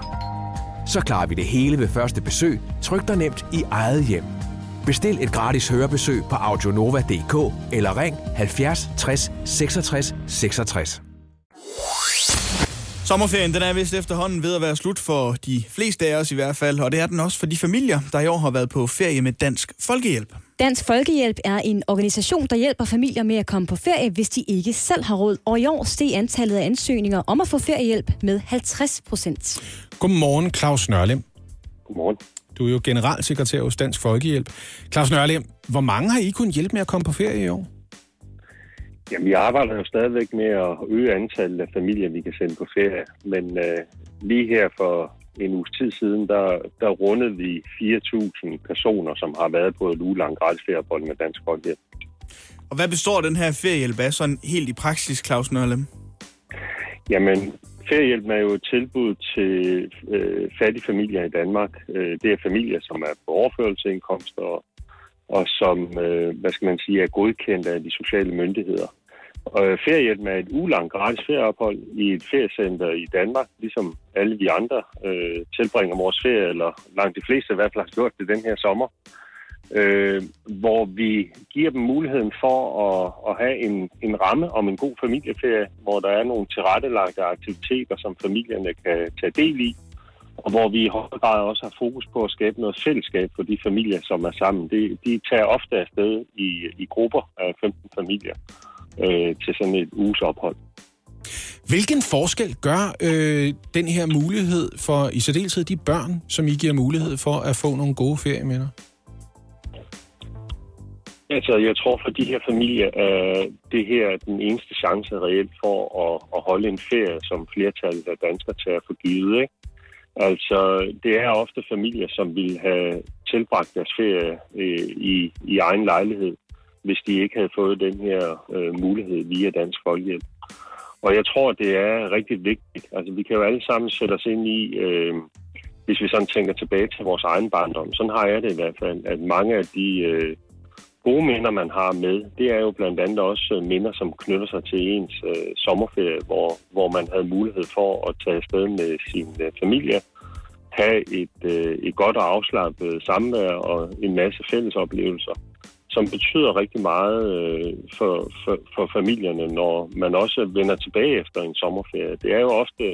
Så klarer vi det hele ved første besøg, tryk dig nemt i eget hjem. Bestil et gratis hørebesøg på audionova.dk eller ring 70 60 66 66. Sommerferien den er vist efterhånden ved at være slut for de fleste af os i hvert fald, og det er den også for de familier, der i år har været på ferie med Dansk Folkehjælp. Dansk Folkehjælp er en organisation, der hjælper familier med at komme på ferie, hvis de ikke selv har råd. Og i år steg antallet af ansøgninger om at få feriehjælp med 50 procent. Godmorgen, Claus Nørlem. Godmorgen. Du er jo generalsekretær hos Dansk Folkehjælp. Claus Nørlem, hvor mange har I kunnet hjælpe med at komme på ferie i år? Jamen, vi arbejder jo stadigvæk med at øge antallet af familier, vi kan sende på ferie. Men øh, lige her for en uges tid siden, der, der rundede vi 4.000 personer, som har været på et ugelang gratis ferieophold med Dansk Folkehjælp. Og hvad består den her feriehjælp af sådan helt i praksis, Claus Nørlem? Jamen, feriehjælpen er jo et tilbud til øh, fattige familier i Danmark. Øh, det er familier, som er på overførelsesindkomst og, og som, øh, hvad skal man sige, er godkendt af de sociale myndigheder. Og øh, feriehjælpen med et ugelang gratis ferieophold i et feriecenter i Danmark, ligesom alle vi andre øh, tilbringer vores ferie, eller langt de fleste i hvert fald har gjort det den her sommer. Øh, hvor vi giver dem muligheden for at, at have en, en ramme om en god familieferie, hvor der er nogle tilrettelagte aktiviteter, som familierne kan tage del i, og hvor vi i høj grad også har fokus på at skabe noget fællesskab for de familier, som er sammen. De, de tager ofte afsted i, i grupper af 15 familier øh, til sådan et uges ophold. Hvilken forskel gør øh, den her mulighed for i særdeleshed de børn, som I giver mulighed for at få nogle gode ferieminder? Altså, jeg tror for de her familier er det her den eneste chance reelt for at, at holde en ferie, som flertallet af danskere tager for givet, ikke? Altså, det er ofte familier, som vil have tilbragt deres ferie øh, i, i egen lejlighed, hvis de ikke havde fået den her øh, mulighed via Dansk Folkehjælp. Og jeg tror, det er rigtig vigtigt. Altså, vi kan jo alle sammen sætte os ind i, øh, hvis vi sådan tænker tilbage til vores egen barndom. Sådan har jeg det i hvert fald, at mange af de øh, gode minder, man har med, det er jo blandt andet også øh, minder, som knytter sig til ens øh, sommerferie, hvor, hvor man havde mulighed for at tage afsted med sin øh, familie, have et, øh, et godt og afslappet samvær og en masse fælles oplevelser, som betyder rigtig meget øh, for, for, for familierne, når man også vender tilbage efter en sommerferie. Det er jo ofte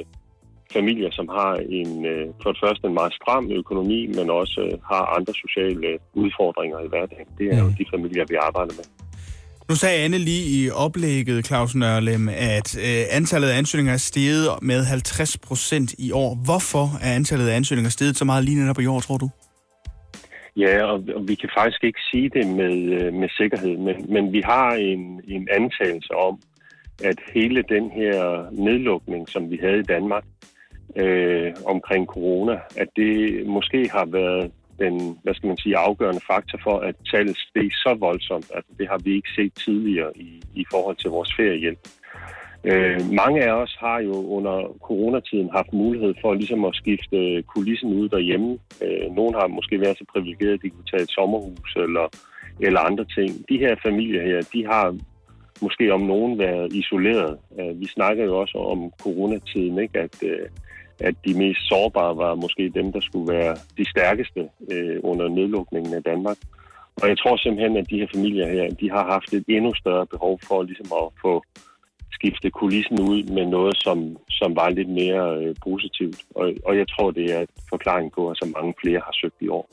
familier, som har en, øh, for det første en meget stram økonomi, men også øh, har andre sociale udfordringer i hverdagen. Det er jo Mm. de familier, vi arbejder med. Nu sagde Anne lige i oplægget, Claus Nørlem, at øh, antallet af ansøgninger er steget med 50 procent i år. Hvorfor er antallet af ansøgninger steget så meget lige netop i år, tror du? Ja, og, og vi kan faktisk ikke sige det med, øh, med sikkerhed, men, men vi har en, en antagelse om, at hele den her nedlukning, som vi havde i Danmark øh, omkring corona, at det måske har været den, hvad skal man sige, afgørende faktor for, at tallet steg så voldsomt. Altså, det har vi ikke set tidligere i, i forhold til vores feriehjælp. Øh, mange af os har jo under coronatiden haft mulighed for ligesom at skifte kulissen ud derhjemme. Øh, nogle har måske været så privilegerede, at de kunne tage et sommerhus eller, eller andre ting. De her familier her, de har måske om nogen været isoleret. Øh, vi snakker jo også om coronatiden, ikke? at øh, at de mest sårbare var måske dem, der skulle være de stærkeste øh, under nedlukningen af Danmark. Og jeg tror simpelthen, at de her familier her, de har haft et endnu større behov for ligesom at få skifte kulissen ud med noget, som, som var lidt mere øh, positivt. Og, og jeg tror, det er et forklaring på, at så mange flere har søgt i år.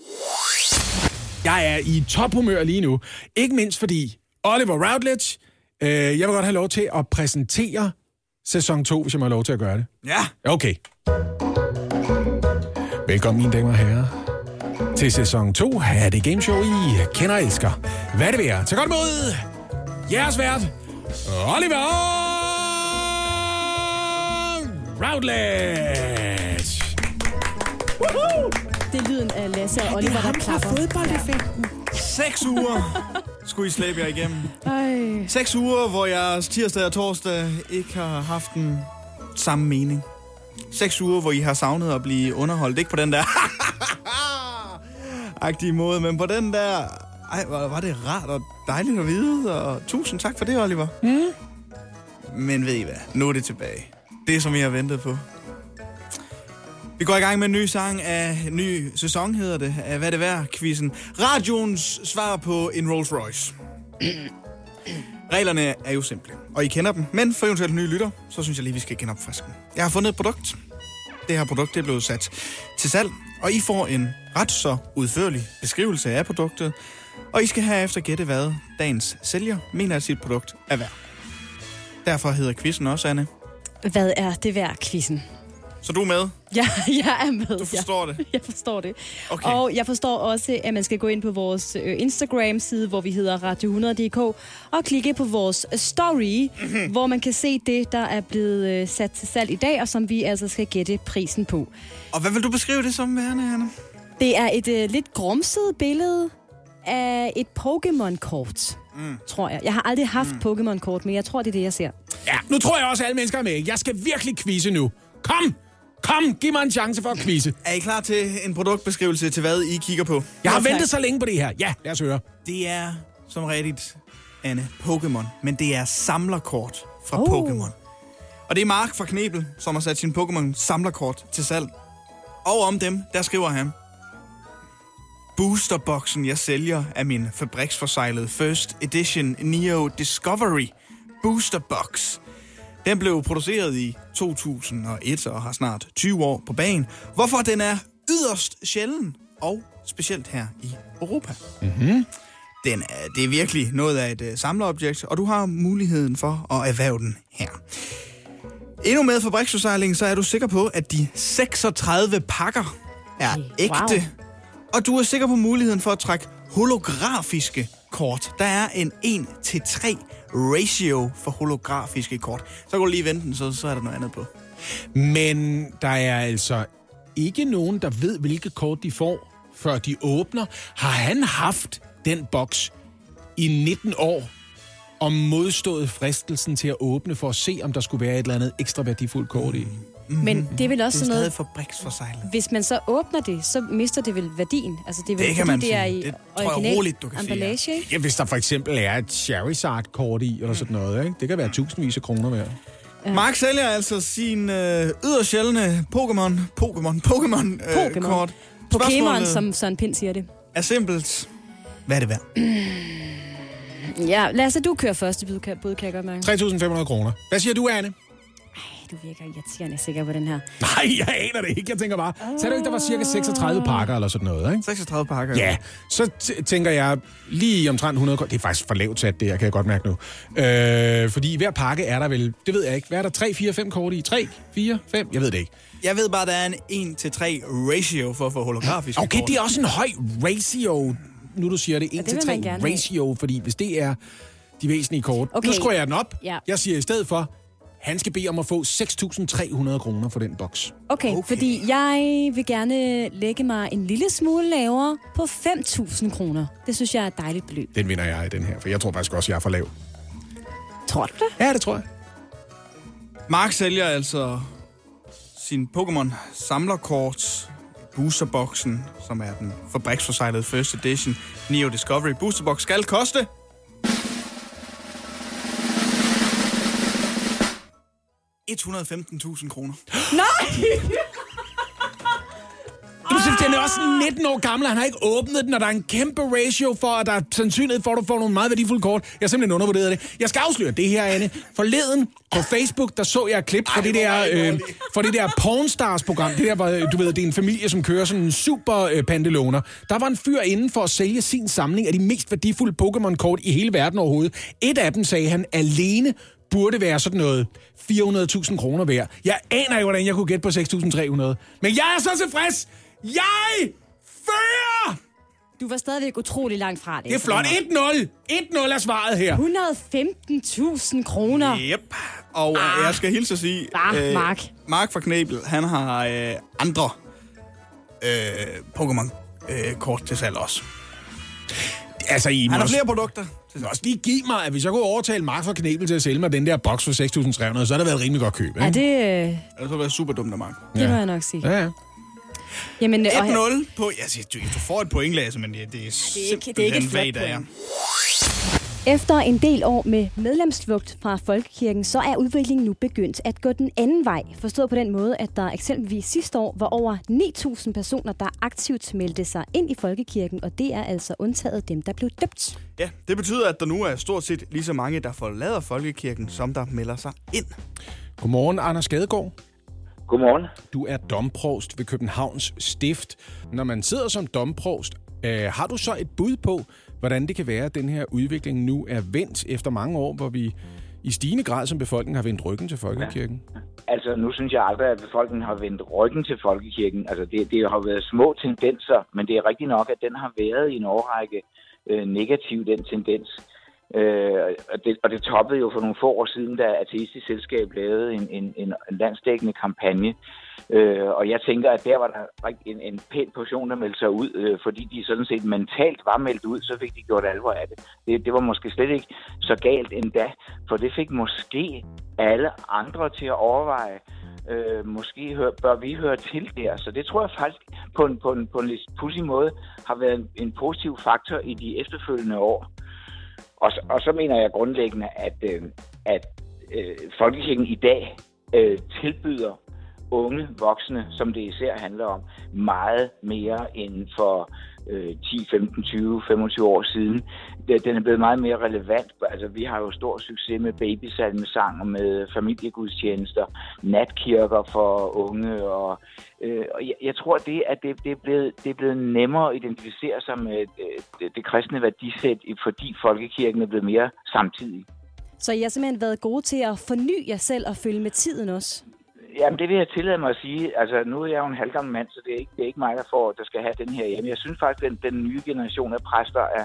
Jeg er i tophumør lige nu. Ikke mindst fordi Oliver Routledge, øh, jeg vil godt have lov til at præsentere sæson 2, hvis jeg må have lov til at gøre det. Ja. Okay. Velkommen, mine damer og herrer, til sæson 2 af det gameshow, I kender og elsker. Hvad er det værd? Tag godt imod jeres vært, Oliver Routledge. Det er lyden af Lasse og Oliver, der klapper. fodboldeffekten. Seks uger skulle I slæbe jer igennem. Ej. Seks uger, hvor jeres tirsdag og torsdag ikke har haft den samme mening. Seks uger, hvor I har savnet at blive underholdt. Ikke på den der [LAUGHS] agtige måde, men på den der... Ej, var det rart og dejligt at vide, og tusind tak for det, Oliver. Mm. Men ved I hvad? Nu er det tilbage. Det, som I har ventet på. Vi går i gang med en ny sang af en ny sæson, hedder det, af Hvad det værd, quizzen. Radioens svar på en Rolls Royce. [CLEARS THROAT] Reglerne er jo simple, og I kender dem, men for eventuelt nye lytter, så synes jeg lige, vi skal genopfriske dem. Jeg har fundet et produkt. Det her produkt det er blevet sat til salg, og I får en ret så udførlig beskrivelse af produktet, og I skal herefter gætte, hvad dagens sælger mener, at sit produkt er værd. Derfor hedder quizzen også, Anne. Hvad er det værd, quizzen? Så du er med? Ja, [LAUGHS] jeg er med. Du forstår det? [LAUGHS] Jeg forstår det. Okay. Og jeg forstår også, at man skal gå ind på vores øh, Instagram-side, hvor vi hedder Radio100.dk, og klikke på vores story, mm-hmm. hvor man kan se det, der er blevet øh, sat til salg i dag, og som vi altså skal gætte prisen på. Og hvad vil du beskrive det som værende, Anne? Det er et øh, lidt grumset billede af et Pokémon-kort, mm. tror jeg. Jeg har aldrig haft mm. Pokémon-kort, men jeg tror, det er det, jeg ser. Ja, nu tror jeg også, at alle mennesker er med. Jeg skal virkelig quizze nu. Kom! Kom, giv mig en chance for at quizze. [LAUGHS] Er I klar til en produktbeskrivelse til, hvad I kigger på? Jeg har tak. ventet så længe på det her. Ja, lad os høre. Det er, som rigtigt, Anne, Pokémon. Men det er samlerkort fra Oh. oh. Pokémon. Og det er Mark fra Knebel, som har sat sin Pokémon samlerkort til salg. Og om dem, der skriver han... Boosterboxen, jeg sælger, er min fabriksforsejlede First Edition Neo Discovery Booster Box. Den blev produceret i 2001 og har snart 20 år på banen, hvorfor den er yderst sjælden, og specielt her i Europa. Den er, det er virkelig noget af et uh, samlerobjekt, og du har muligheden for at erhverve den her. Endnu med fabriksforsejlingen, så er du sikker på, at de 36 pakker er Wow. Og du er sikker på muligheden for at trække holografiske kort. Der er en 1-3 ratio for holografiske kort. Så kan du lige vente den, så, så er der noget andet på. Men der er altså ikke nogen, der ved, hvilke kort de får, før de åbner. Har han haft den boks i 19 år og modstået fristelsen til at åbne for at se, om der skulle være et eller andet ekstra værdifuldt kort i? Men det er vel også Det er sådan noget... Hvis man så åbner det, så mister det vel værdien. Altså, det er vel, Det kan man det er sige. i Det tror jeg roligt, du kan sige, ja. emballage, ikke? Ja, hvis der for eksempel er et Charizard-kort i, eller sådan noget, ikke? Det kan være tusindvis af kroner værd. Mark sælger altså sin øh, yderst sjældne Pokémon, Pokémon, Pokémon, øh, Pokémon. kort. Pokémon, som Søren Pind siger det. er simpelt. Hvad er det værd? Ja, Lasse, du kører første bud, kan, bud, kan jeg godt mærke. 3.500 kroner. Hvad siger du, Anne? Du virker irriterende, jeg er sikker på den her. Nej, jeg aner det ikke. Jeg tænker bare, sagde du ikke, der var cirka 36 pakker eller sådan noget, ikke? 36 pakker. Ja, så t- tænker jeg lige omtrent 100 kr. Det er faktisk for lavt sat, det her, kan jeg godt mærke nu. Øh, fordi i hver pakke er der vel, det ved jeg ikke, hvad er der 3, 4, 5 kort i? 3, 4, 5? Jeg ved det ikke. Jeg ved bare, der er en 1-3 ratio for at få holografisk Okay, det er også en høj ratio, nu du siger det, 1 det til vil 3 man gerne have. ratio, fordi hvis det er de væsentlige kort. Okay. Nu skruer jeg den op. Ja. Jeg siger i stedet for, han skal bede om at få 6.300 kroner for den boks. Okay, Okay. fordi jeg vil gerne lægge mig en lille smule lavere på 5.000 kroner. Det synes jeg er et dejligt beløb. Den vinder jeg i den her, for jeg tror faktisk også, jeg er for lav. Tror du det? Ja, det tror jeg. Mark sælger altså sin Pokémon samlerkort boosterboksen, som er den fabriksforsejlede First Edition Neo Discovery Boosterbox, skal koste... ...115.000 kroner. [LAUGHS] Du synes, den er også 19 år gammel, og han har ikke åbnet den, og der er en kæmpe ratio for, at der er sandsynlighed for, at du får nogle meget værdifulde kort. Jeg har simpelthen undervurderet det. Jeg skal afsløre det her, Anne. Forleden på Facebook, der så jeg et klip fra det der, øh, fra det der Pornstars-program. Det der, hvor, du ved, det er en familie, som kører sådan en super øh, pandeloner. Der var en fyr inden for at sælge sin samling af de mest værdifulde Pokémon-kort i hele verden overhovedet. Et af dem, sagde han, alene burde være sådan noget 400.000 kroner værd. Jeg aner ikke, hvordan jeg kunne gætte på 6.300. Men jeg er så tilfreds! Jeg fører! Du var stadigvæk utrolig langt fra det. Det er flot. 1-0. 1-0 er svaret her. 115.000 kroner. Yep. Og ah. jeg skal hilse at sige... Ah, Mark. Mark fra Knebel, han har øh, andre øh, Pokémon-kort til salg også. Altså, I Han har flere produkter. Må også lige give mig, at hvis jeg kunne overtale Mark fra Knebel til at sælge mig den der boks for 6.300, så har det været rimelig godt køb. Ikke? Ja, det, øh, Det har været super dumt af Mark. det må jeg nok sige. Ja, ja. Jamen, øh, og- 1-0 på... Jeg siger, du, du får et point, Lasse, men det, det er, det er ikke- simpelthen det er ikke et flot point. Efter en del år med medlemsflugt fra Folkekirken, så er udviklingen nu begyndt at gå den anden vej. Forstået på den måde, at der eksempelvis sidste år var over 9.000 personer, der aktivt meldte sig ind i Folkekirken, og det er altså undtaget dem, der blev døbt. Ja, det betyder, at der nu er stort set lige så mange, der forlader Folkekirken, som der melder sig ind. Godmorgen, Anders Skadegaard. Godmorgen. Du er domprovst ved Københavns Stift. Når man sidder som domprovst, øh, har du så et bud på, hvordan det kan være, at den her udvikling nu er vendt efter mange år, hvor vi i stigende grad som befolkningen har vendt ryggen til Folkekirken? Altså, nu synes jeg aldrig, at befolkningen har vendt ryggen til folkekirken. Altså, det, det har været små tendenser, men det er rigtigt nok, at den har været i en årrække øh, negativ, den tendens. Øh, og, det, og det toppede jo for nogle få år siden, da Atheistisk Selskab lavede en, en, en, landsdækkende kampagne. Øh, og jeg tænker, at der var der en, en pæn portion, der meldte sig ud, øh, fordi de sådan set mentalt var meldt ud, så fik de gjort alvor af det. det. Det var måske slet ikke så galt endda, for det fik måske alle andre til at overveje, øh, måske hør, bør vi høre til der. Så det tror jeg faktisk på en, på en, på en lidt pussy måde har været en, en positiv faktor i de efterfølgende år. Og så, og så mener jeg grundlæggende, at, øh, at øh, folkekirken i dag øh, tilbyder unge voksne, som det især handler om, meget mere end for øh, 10, 15, 20, 25 år siden. Det- Den er blevet meget mere relevant. Altså, vi har jo stor succes med babysalmesang og med familiegudstjenester, natkirker for unge. Og, øh, og jeg, jeg tror, det, at det, det, er blevet, det er blevet nemmere at identificere sig med øh, det, det kristne værdisæt, fordi folkekirken er blevet mere samtidig. Så I har simpelthen været gode til at forny jer selv og følge med tiden også. Jamen, det vil jeg tillade mig at sige. Altså, nu er jeg jo en halvgammel mand, så det er ikke, det er ikke mig, der, får, der skal have den her hjemme. Jeg synes faktisk, at den, den nye generation af præster er,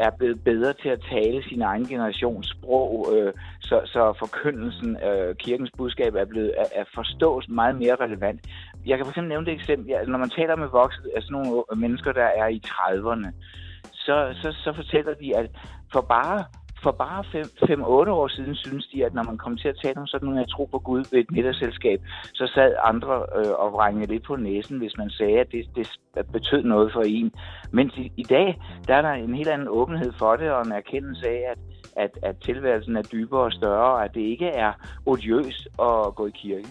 er blevet bedre til at tale sin egen generations sprog, øh, så, så forkyndelsen, øh, kirkens budskab er blevet er, er forstås meget mere relevant. Jeg kan for eksempel nævne det eksempel. Ja, når man taler med voksne, altså nogle mennesker, der er i 30'erne, så, så, så fortæller de, at for bare for bare 5-8 år siden synes de, at når man kom til at tale om sådan noget, at tro på Gud ved et middagsselskab, så sad andre øh, og vrængede lidt på næsen, hvis man sagde, at det, det betød noget for en. Mens i, i dag, der er der en helt anden åbenhed for det, og en erkendelse af, at, at, at tilværelsen er dybere og større, og at det ikke er odiøst at gå i kirke.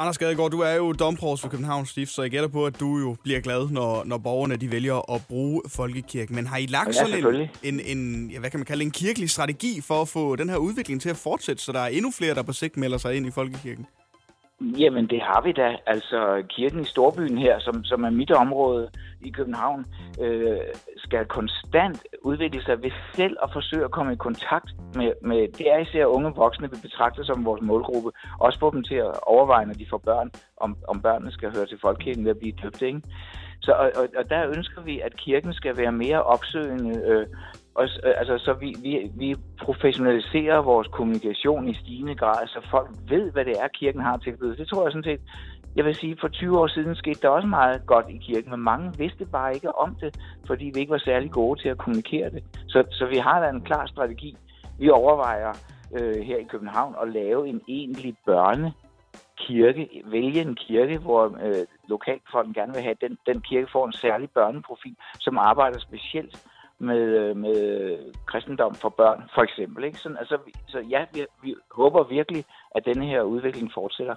Anders Gadegaard, du er jo domprovst for Københavns Stift, så jeg gætter på, at du jo bliver glad, når, når borgerne de vælger at bruge folkekirken. Men har I lagt Ja, sådan en, en, en, ja, hvad kan man kalde, en kirkelig strategi for at få den her udvikling til at fortsætte, så der er endnu flere, der på sigt melder sig ind i folkekirken? Jamen, det har vi da. Altså, kirken i Storbyen her, som, som er mit område i København, øh, skal konstant udvikle sig ved selv at forsøge at komme i kontakt med, med det er især unge voksne, vi betragter som vores målgruppe. Også få dem til at overveje, når de får børn, om, om børnene skal høre til folkekirken ved at blive døbt, ikke? Så, og, og, og der ønsker vi, at kirken skal være mere opsøgende, øh, og, øh, altså, så vi, vi, vi professionaliserer vores kommunikation i stigende grad, så folk ved, hvad det er, kirken har til Det tror jeg sådan set, jeg vil sige, for 20 år siden skete der også meget godt i kirken, men mange vidste bare ikke om det, fordi vi ikke var særlig gode til at kommunikere det. Så, så vi har da en klar strategi. Vi overvejer øh, her i København at lave en egentlig børne kirke, vælge en kirke, hvor øh, lokalbefolkningen gerne vil have, at den, den kirke får en særlig børneprofil, som arbejder specielt med, øh, med kristendom for børn, for eksempel. Ikke? Sådan, altså, så ja, vi, vi håber virkelig, at denne her udvikling fortsætter.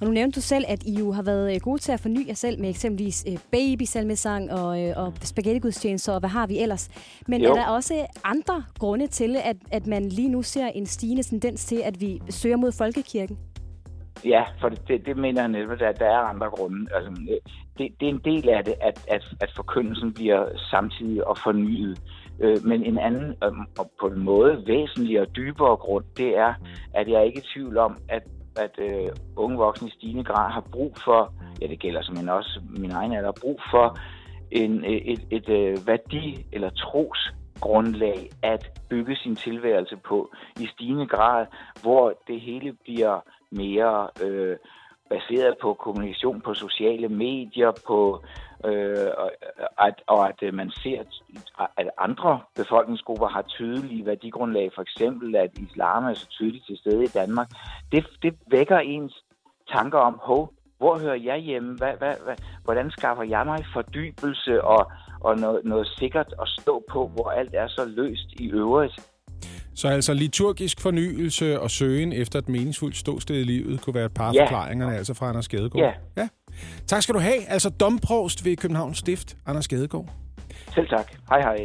Og nu nævnte du selv, at I jo har været øh, gode til at forny jer selv med eksempelvis øh, babysalmesang og, og spaghettigudstjenester og hvad har vi ellers. Men Jo. er der også andre grunde til, at, at man lige nu ser en stigende tendens til, at vi søger mod folkekirken? Ja, for det, det, det mener jeg netop, at der er andre grunde. Altså, det, det er en del af det, at, at, at forkyndelsen bliver samtidig og fornyet. Øh, Men en anden, øh, og på en måde væsentlig og dybere grund, det er, at jeg er ikke i tvivl om, at, at øh, unge voksne i stigende grad har brug for, ja det gælder som også min egen alder, brug for en, øh, et, et, et værdi- eller trosgrundlag at bygge sin tilværelse på i stigende grad, hvor det hele bliver mere øh, baseret på kommunikation på sociale medier, på øh, at, og at øh, man ser, at andre befolkningsgrupper har tydelige værdigrundlag, for eksempel at islam er så tydeligt til stede i Danmark, det, det vækker ens tanker om, hov, hvor hører jeg hjemme? Hvad, hvad, hvad, hvordan skaffer jeg mig fordybelse og, og noget, noget sikkert at stå på, hvor alt er så løst i øvrigt? Så altså liturgisk fornyelse og søgen efter et meningsfuldt ståsted i livet kunne være et par af Ja. forklaringerne, altså fra Anders Gadegaard. Ja. ja. Tak skal du have. Altså domprovst ved Københavns Stift, Anders Gadegaard. Selv tak. Hej hej.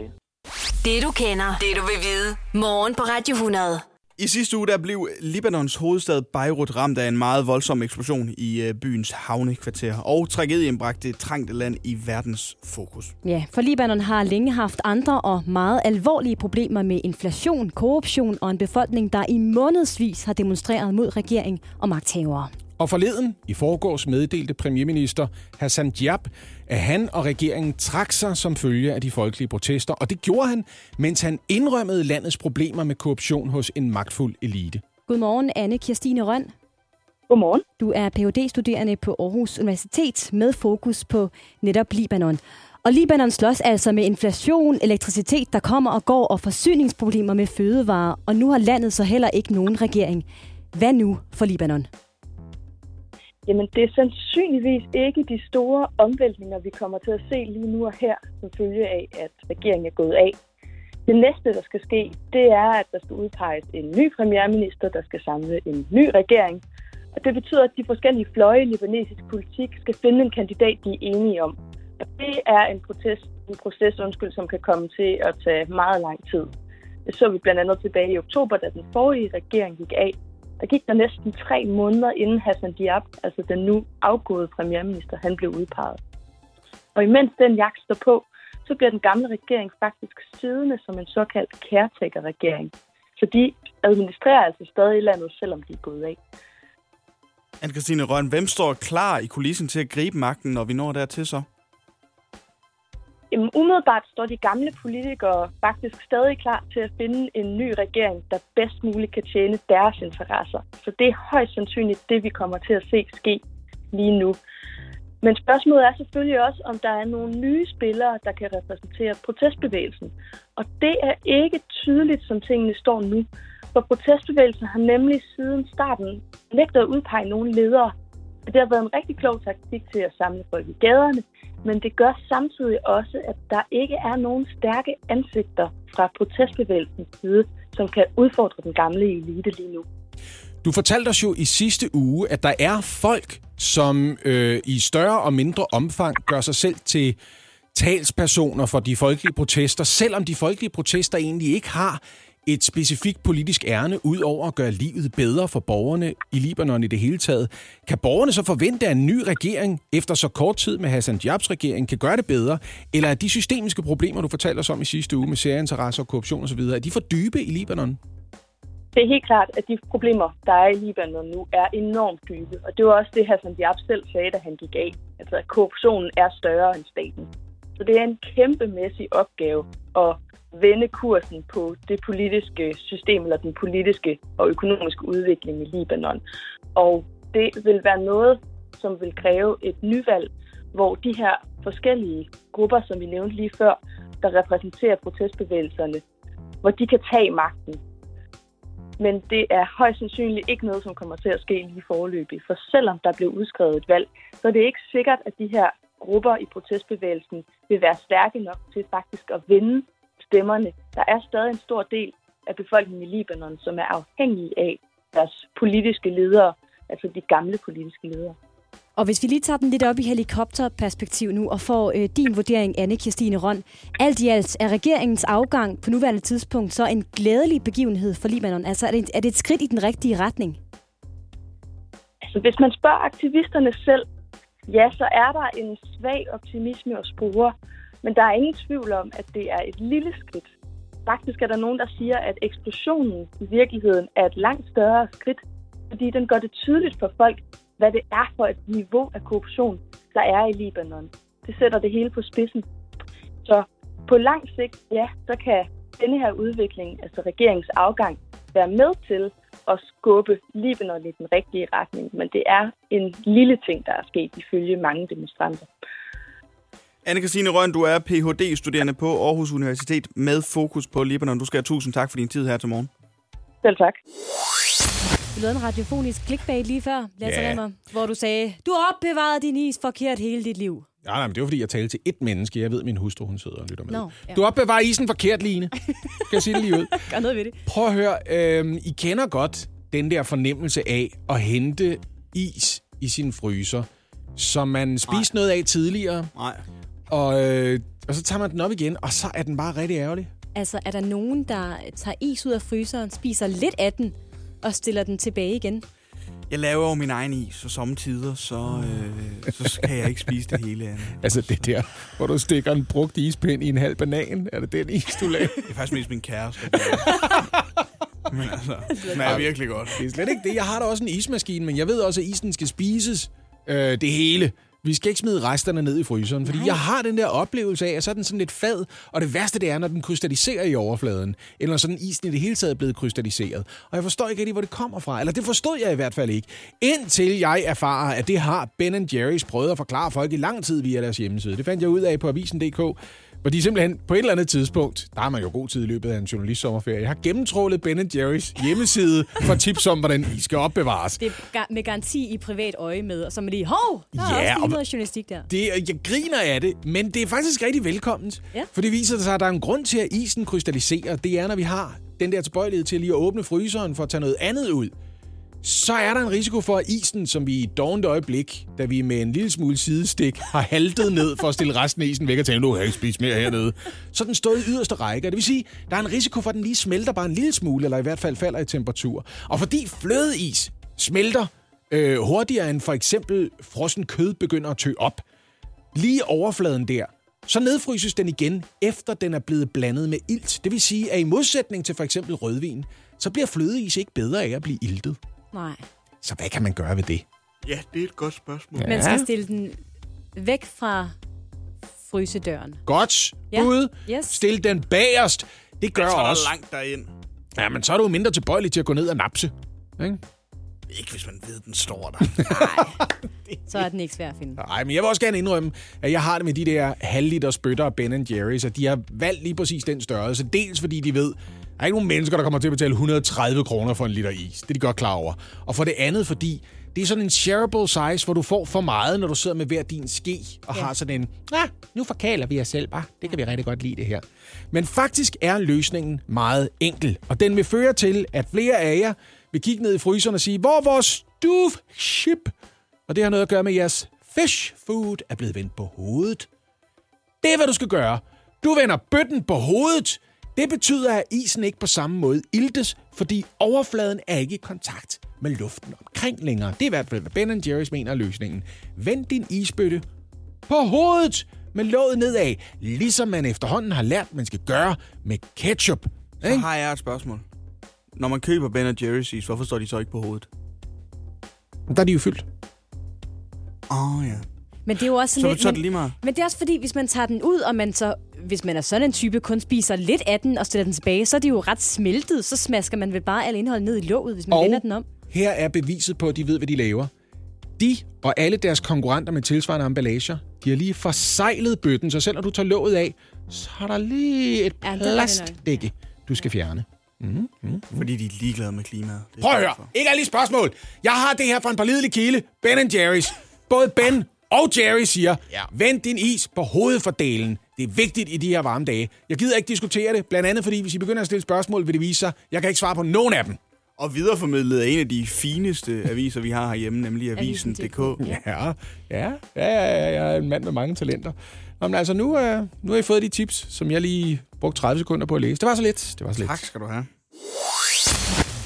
Det du kender, det du vil vide. Morgen på Radio 100. I sidste uge der blev Libanons hovedstad Beirut ramt af en meget voldsom eksplosion i øh, byens havnekvarter, og tragedien bragte det trængte land i verdens fokus. Ja, for Libanon har længe haft andre og meget alvorlige problemer med inflation, korruption og en befolkning, der i månedsvis har demonstreret mod regering og magthavere. Og forleden, i forgårs meddelte premierminister Hassan Diab, at han og regeringen trak sig som følge af de folkelige protester, og det gjorde han, mens han indrømmede landets problemer med korruption hos en magtfuld elite. Godmorgen, Anne Kirstine Røn. Godmorgen. Du er Ph.D.-studerende på Aarhus Universitet med fokus på netop Libanon. Og Libanon slås altså med inflation, elektricitet, der kommer og går, og forsyningsproblemer med fødevarer. Og nu har landet så heller ikke nogen regering. Hvad nu for Libanon? Jamen, det er sandsynligvis ikke de store omvæltninger, vi kommer til at se lige nu og her, som følge af, at regeringen er gået af. Det næste, der skal ske, det er, at der skal udpeges en ny premierminister, der skal samle en ny regering. Og det betyder, at de forskellige fløje i libanesisk politik skal finde en kandidat, de er enige om. Og det er en, protest, en proces, undskyld, som kan komme til at tage meget lang tid. Det så vi blandt andet tilbage i oktober, da den forrige regering gik af. Der gik der næsten tre måneder inden Hassan Diab, altså den nu afgåede premierminister, han blev udpeget. Og imens den jagt står på, så bliver den gamle regering faktisk siddende som en såkaldt caretaker-regering. Så de administrerer altså stadig landet, selvom de er gået af. Anne-Christine Røn, hvem står klar i kulissen til at gribe magten, når vi når dertil så? Jamen, umiddelbart står de gamle politikere faktisk stadig klar til at finde en ny regering, der bedst muligt kan tjene deres interesser. Så det er højst sandsynligt det, vi kommer til at se ske lige nu. Men spørgsmålet er selvfølgelig også, om der er nogle nye spillere, der kan repræsentere protestbevægelsen. Og det er ikke tydeligt, som tingene står nu. For protestbevægelsen har nemlig siden starten nægtet at udpege nogle ledere. Det har været en rigtig klog taktik til at samle folk i gaderne, men det gør samtidig også, at der ikke er nogen stærke ansigter fra protestbevægelsens side, som kan udfordre den gamle elite lige nu. Du fortalte os jo i sidste uge, at der er folk, som øh, i større og mindre omfang gør sig selv til talspersoner for de folkelige protester, selvom de folkelige protester egentlig ikke har et specifikt politisk ærne, ud over at gøre livet bedre for borgerne i Libanon i det hele taget. Kan borgerne så forvente, at en ny regering, efter så kort tid med Hassan Jabs regering, kan gøre det bedre? Eller er de systemiske problemer, du fortalte os om i sidste uge med særinteresser og korruption osv., er de for dybe i Libanon? Det er helt klart, at de problemer, der er i Libanon nu, er enormt dybe. Og det var også det, Hassan Diab selv sagde, da han gik af. Altså, at korruptionen er større end staten. Så det er en kæmpemæssig opgave at vende kursen på det politiske system, eller den politiske og økonomiske udvikling i Libanon. Og det vil være noget, som vil kræve et nyvalg, hvor de her forskellige grupper, som vi nævnte lige før, der repræsenterer protestbevægelserne, hvor de kan tage magten men det er højst sandsynligt ikke noget, som kommer til at ske lige forløbig. For selvom der blev udskrevet et valg, så er det ikke sikkert, at de her grupper i protestbevægelsen vil være stærke nok til faktisk at vinde stemmerne. Der er stadig en stor del af befolkningen i Libanon, som er afhængige af deres politiske ledere, altså de gamle politiske ledere. Og hvis vi lige tager den lidt op i helikopterperspektiv nu og får øh, din vurdering, anne Kirstine Røn. Alt i alt er regeringens afgang på nuværende tidspunkt så en glædelig begivenhed for Libanon? Altså er det, er det et skridt i den rigtige retning? Altså hvis man spørger aktivisterne selv, ja, så er der en svag optimisme og spore. Men der er ingen tvivl om, at det er et lille skridt. Faktisk er der nogen, der siger, at eksplosionen i virkeligheden er et langt større skridt, fordi den gør det tydeligt for folk, hvad det er for et niveau af korruption, der er i Libanon. Det sætter det hele på spidsen. Så på lang sigt, ja, så kan denne her udvikling, altså regeringens afgang, være med til at skubbe Libanon i den rigtige retning. Men det er en lille ting, der er sket ifølge mange demonstranter. Anne-Christine Røn, du er Ph.D.-studerende på Aarhus Universitet med fokus på Libanon. Du skal have tusind tak for din tid her til morgen. Selv tak. Du lavede en radiofonisk clickbait lige før, Lasse Ja. Remmer, hvor du sagde, du har opbevaret din is forkert hele dit liv. Ja, nej, men det var fordi, jeg talte til ét menneske. Jeg ved, min hustru, hun sidder og lytter med. Nå, ja. Du opbevarer isen forkert, Line. [LAUGHS] Kan jeg sige det lige ud? Gør noget ved det. Prøv at høre. Øh, I kender godt den der fornemmelse af at hente is i sin fryser, som man spiste noget af tidligere, Nej. Og, øh, og så tager man den op igen, og så er den bare rigtig ærgerlig. Altså, er der nogen, der tager is ud af fryseren, spiser lidt af den, og stiller den tilbage igen? Jeg laver jo min egen is, og samtidig så, øh, så kan jeg ikke spise det hele andet. [LAUGHS] Altså det der, hvor du stikker en brugt ispind i en halv banan. Er det den is, du laver? Det er faktisk mest min kæreste. [LAUGHS] Men altså, det smager virkelig godt. Det er slet ikke det. Jeg har da også en ismaskine, men jeg ved også, at isen skal spises øh, det hele. Vi skal ikke smide resterne ned i fryseren, fordi Nej. jeg har den der oplevelse af, at så er den sådan lidt fad, og det værste det er, når den krystalliserer i overfladen, eller sådan isen i det hele taget er blevet krystalliseret. Og jeg forstår ikke rigtig, hvor det kommer fra, eller det forstod jeg i hvert fald ikke, indtil jeg erfarer, at det har Ben Jerry's prøvet at forklare folk i lang tid via deres hjemmeside. Det fandt jeg ud af på avisen.dk, hvor de simpelthen på et eller andet tidspunkt, der har man jo god tid i løbet af en journalistsommerferie, jeg har gennemtrålet Ben Jerry's hjemmeside for tips om, hvordan I skal opbevares. Det er med garanti i privat øje med, og så er man lige, hov, der er Ja, også lige og- noget journalistik der. Det, jeg griner af det, men det er faktisk rigtig velkomment. Ja. For det viser sig, at der er en grund til, at isen krystalliserer. Det er, når vi har den der tilbøjelighed til lige at åbne fryseren for at tage noget andet ud. Så er der en risiko for, at isen, som vi i et dovent øjeblik, da vi med en lille smule sidestik har haltet ned for at stille resten af isen væk og tænke, nu har jeg ikke spist mere hernede. Så den stået i yderste række. Og Det vil sige, der er en risiko for, at den lige smelter bare en lille smule, eller i hvert fald falder i temperatur. Og fordi flødeis smelter øh, hurtigere end for eksempel frossen kød begynder at tø op, lige overfladen der, så nedfryses den igen, efter den er blevet blandet med ilt. Det vil sige, at i modsætning til for eksempel rødvin, så bliver flødeis ikke bedre af at blive iltet. Nej. Så hvad kan man gøre ved det? Ja, det er et godt spørgsmål. Man skal stille den væk fra frysedøren. Godt Ja. bud. Yes. Stil den bagerst. Det gør der også. langt derind. Ja, men så er du jo mindre tilbøjelig til at gå ned og napse. Ikke? Ikke hvis man ved, den står der. [LAUGHS] [LAUGHS] Så er den ikke svær at finde. Nej, men jeg vil også gerne indrømme, at jeg har det med de der halvliters bøtter af Ben Jerry's, og de har valgt lige præcis den størrelse. Dels fordi de ved, der er ikke nogen mennesker, der kommer til at betale 130 kroner for en liter is. Det er de godt klar over. Og for det andet, fordi det er sådan en shareable size, hvor du får for meget, når du sidder med hver din ske og ja. har sådan en, ah, nu forkaler vi os selv bare. Det kan vi rigtig godt lide det her. Men faktisk er løsningen meget enkel, og den vil føre til, at flere af jer vil kigge ned i fryseren og sige, hvor vores stove ship? Og det har noget at gøre med, at jeres fish food er blevet vendt på hovedet. Det er, hvad du skal gøre. Du vender bøtten på hovedet. Det betyder, at isen ikke på samme måde iltes, fordi overfladen er ikke i kontakt med luften omkring længere. Det er i hvert fald, hvad Ben Jerry's mener er løsningen. Vend din isbøtte på hovedet med låget nedad, ligesom man efterhånden har lært, man skal gøre med ketchup. Så Ikke? har jeg et spørgsmål. Når man køber Ben Jerry's is, hvorfor står de så ikke på hovedet? Der er de jo fyldt. Åh, oh, ja. Men det er jo også Så, sådan lidt... så men- det lige meget. Men det er også fordi, hvis man tager den ud, og man så, hvis man er sådan en type, kun spiser lidt af den og stiller den tilbage, så er det jo ret smeltet. Så smasker man vel bare al indholdet ned i låget, hvis man Og- vender den om. Her er beviset på, at de ved, hvad de laver. De og alle deres konkurrenter med tilsvarende emballager, de har lige forsejlet bøtten, så selv når du tager låget af, så er der lige et Ja, plastdække, du skal fjerne. Fordi de er ligeglade med klimaet. Det er Prøv at høre. Ikke alle spørgsmål. Jeg har det her fra en pålidelig kilde. Ben Jerry's. Både Ben og Jerry siger, ja. vend din is på hovedfordelen. Det er vigtigt i de her varme dage. Jeg gider ikke diskutere det, blandt andet fordi, hvis I begynder at stille spørgsmål, vil det vise sig, jeg kan ikke svare på nogen af dem. Og videreformidlet af en af de fineste aviser, vi har herhjemme, nemlig Avisen.dk. Avisen.dk. Ja, ja, ja, ja, jeg er en mand med mange talenter. Nå, men altså, nu, øh, nu har I fået de tips, som jeg lige brugte 30 sekunder på at læse. Det var så lidt. Det var så lidt. Tak skal du have.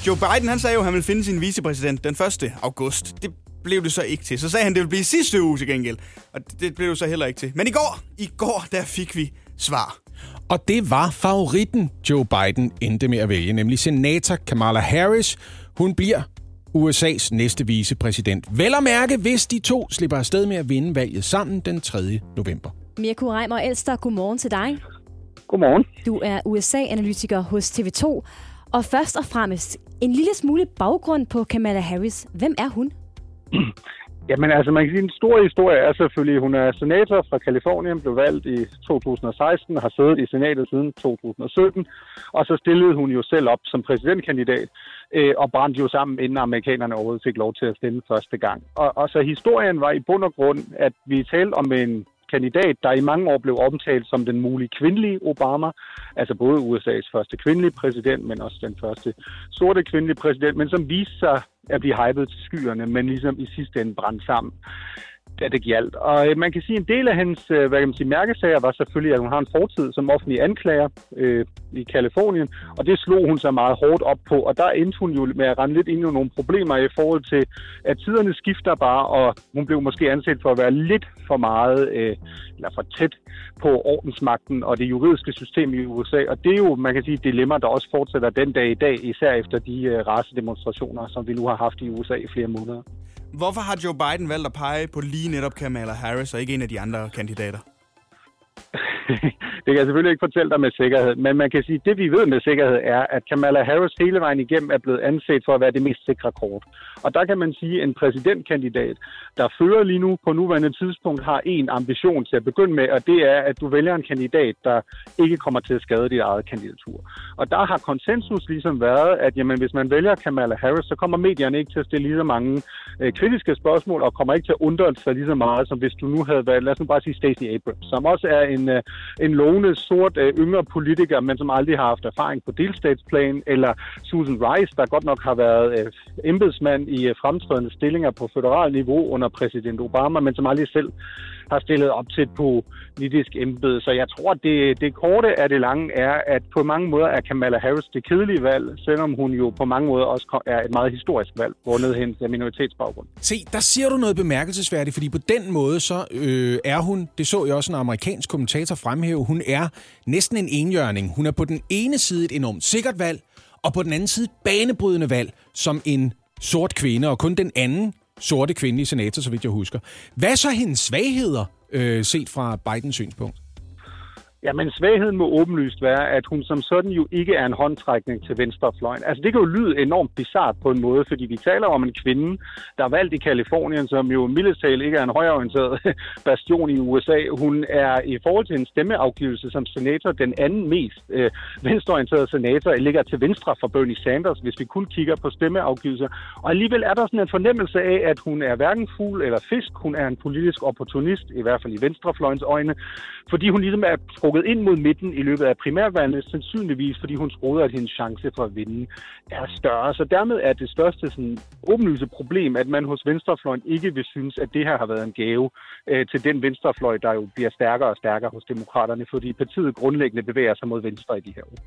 Joe Biden, han sagde jo, at han ville finde sin vicepræsident den 1. august. Det blev det så ikke til. Så sagde han, at det ville blive sidste uge til gengæld. Og det- det blev det så heller ikke til. Men i går, i går, der fik vi svar. Og det var favoritten, Joe Biden endte med at vælge, nemlig senator Kamala Harris. Hun bliver USA's næste vicepræsident. Vel at mærke, hvis de to slipper afsted med at vinde valget sammen den 3. november. Mirko Reimer Elster, godmorgen til dig. Godmorgen. Du er USA-analytiker hos TV2. Og først og fremmest, en lille smule baggrund på Kamala Harris. Hvem er hun? [CLEARS THROAT] Jamen altså, man kan sige, at den store historie er selvfølgelig, at hun er senator fra Kalifornien, blev valgt i 2016, har siddet i senatet siden 2017, og så stillede hun jo selv op som præsidentkandidat, øh, og brændte jo sammen, inden amerikanerne overhovedet fik lov til at stille første gang. Og, og så historien var i bund og grund, at vi talte om en kandidat, der i mange år blev omtalt som den mulige kvindelige Obama, altså både USA's første kvindelige præsident, men også den første sorte kvindelige præsident, men som viste sig at blive hypet til skyerne, men ligesom i sidste ende brændt sammen da det galt. Og øh, man kan sige, at en del af hendes øh, hvad kan man sige, mærkesager var selvfølgelig, at hun har en fortid som offentlig anklager øh, i Kalifornien, og det slog hun sig meget hårdt op på, og der endte hun jo med at rende lidt ind i nogle problemer i forhold til, at tiderne skifter bare, og hun blev måske anset for at være lidt for meget, øh, eller for tæt på ordensmagten og det juridiske system i USA, og det er jo, man kan sige, et dilemma, der også fortsætter den dag i dag, især efter de øh, racedemonstrationer, som vi nu har haft i USA i flere måneder. Hvorfor har Joe Biden valgt at pege på lige netop Kamala Harris og ikke en af de andre kandidater? Det kan jeg selvfølgelig ikke fortælle dig med sikkerhed, men man kan sige, at det vi ved med sikkerhed er, at Kamala Harris hele vejen igennem er blevet anset for at være det mest sikre kort. Og der kan man sige, at en præsidentkandidat, der fører lige nu på nuværende tidspunkt, har en ambition til at begynde med, og det er, at du vælger en kandidat, der ikke kommer til at skade dit eget kandidatur. Og der har konsensus ligesom været, at jamen, hvis man vælger Kamala Harris, så kommer medierne ikke til at stille lige så mange øh, kritiske spørgsmål, og kommer ikke til at undre sig lige så meget, som hvis du nu havde valgt, lad os nu bare sige Stacey Abrams, som også er en, øh, en lovende, sort, øh, yngre politiker, men som aldrig har haft erfaring på delstatsplan, eller Susan Rice, der godt nok har været øh, embedsmand i øh, fremtrædende stillinger på federal niveau under præsident Obama, men som aldrig selv har stillet op til et politisk embede. Så jeg tror, det, det korte af det lange er, at på mange måder er Kamala Harris det kedelige valg, selvom hun jo på mange måder også er et meget historisk valg, grundet hendes minoritetsbaggrund. Se, der siger du noget bemærkelsesværdigt, fordi på den måde så øh, er hun, det så jeg også en amerikansk kommentator fremhæve, hun er næsten en enjørning. Hun er på den ene side et enormt sikkert valg, og på den anden side banebrydende valg som en sort kvinde, og kun den anden sorte kvindelige senator, så vidt jeg husker. Hvad er så hendes svagheder, øh, set fra Bidens synspunkt? Jamen, svagheden må åbenlyst være, at hun som sådan jo ikke er en håndtrækning til venstrefløjen. Altså, det kan jo lyde enormt bizart på en måde, fordi vi taler om en kvinde, der er valgt i Kalifornien, som jo mildest talt ikke er en højorienteret [LAUGHS] bastion i USA. Hun er i forhold til en stemmeafgivelse som senator den anden mest øh, venstreorienterede senator. Jeg ligger til venstre for Bernie Sanders, hvis vi kun kigger på stemmeafgivelser. Og alligevel er der sådan en fornemmelse af, at hun er hverken fugl eller fisk. Hun er en politisk opportunist, i hvert fald i venstrefløjens øjne, fordi hun ligesom er trukket ind mod midten i løbet af primærvalget, sandsynligvis fordi hun troede, at hendes chance for at vinde er større. Så dermed er det største sådan, åbenlyse problem, at man hos venstrefløjen ikke vil synes, at det her har været en gave øh, til den venstrefløj, der jo bliver stærkere og stærkere hos demokraterne, fordi partiet grundlæggende bevæger sig mod venstre i de her år.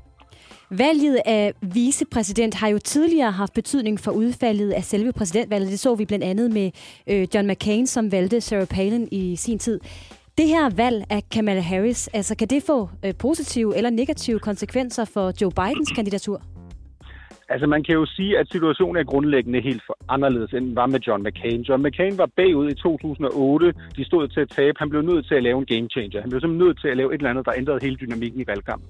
Valget af vicepræsident har jo tidligere haft betydning for udfaldet af selve præsidentvalget. Det så vi blandt andet med øh, John McCain, som valgte Sarah Palin i sin tid. Det her valg af Kamala Harris, altså kan det få øh, positive eller negative konsekvenser for Joe Bidens kandidatur? Altså man kan jo sige, at situationen er grundlæggende helt anderledes, end den var med John McCain. John McCain var bagud i 2008. De stod til at tabe. Han blev nødt til at lave en game changer. Han blev simpelthen nødt til at lave et eller andet, der ændrede hele dynamikken i valgkampen.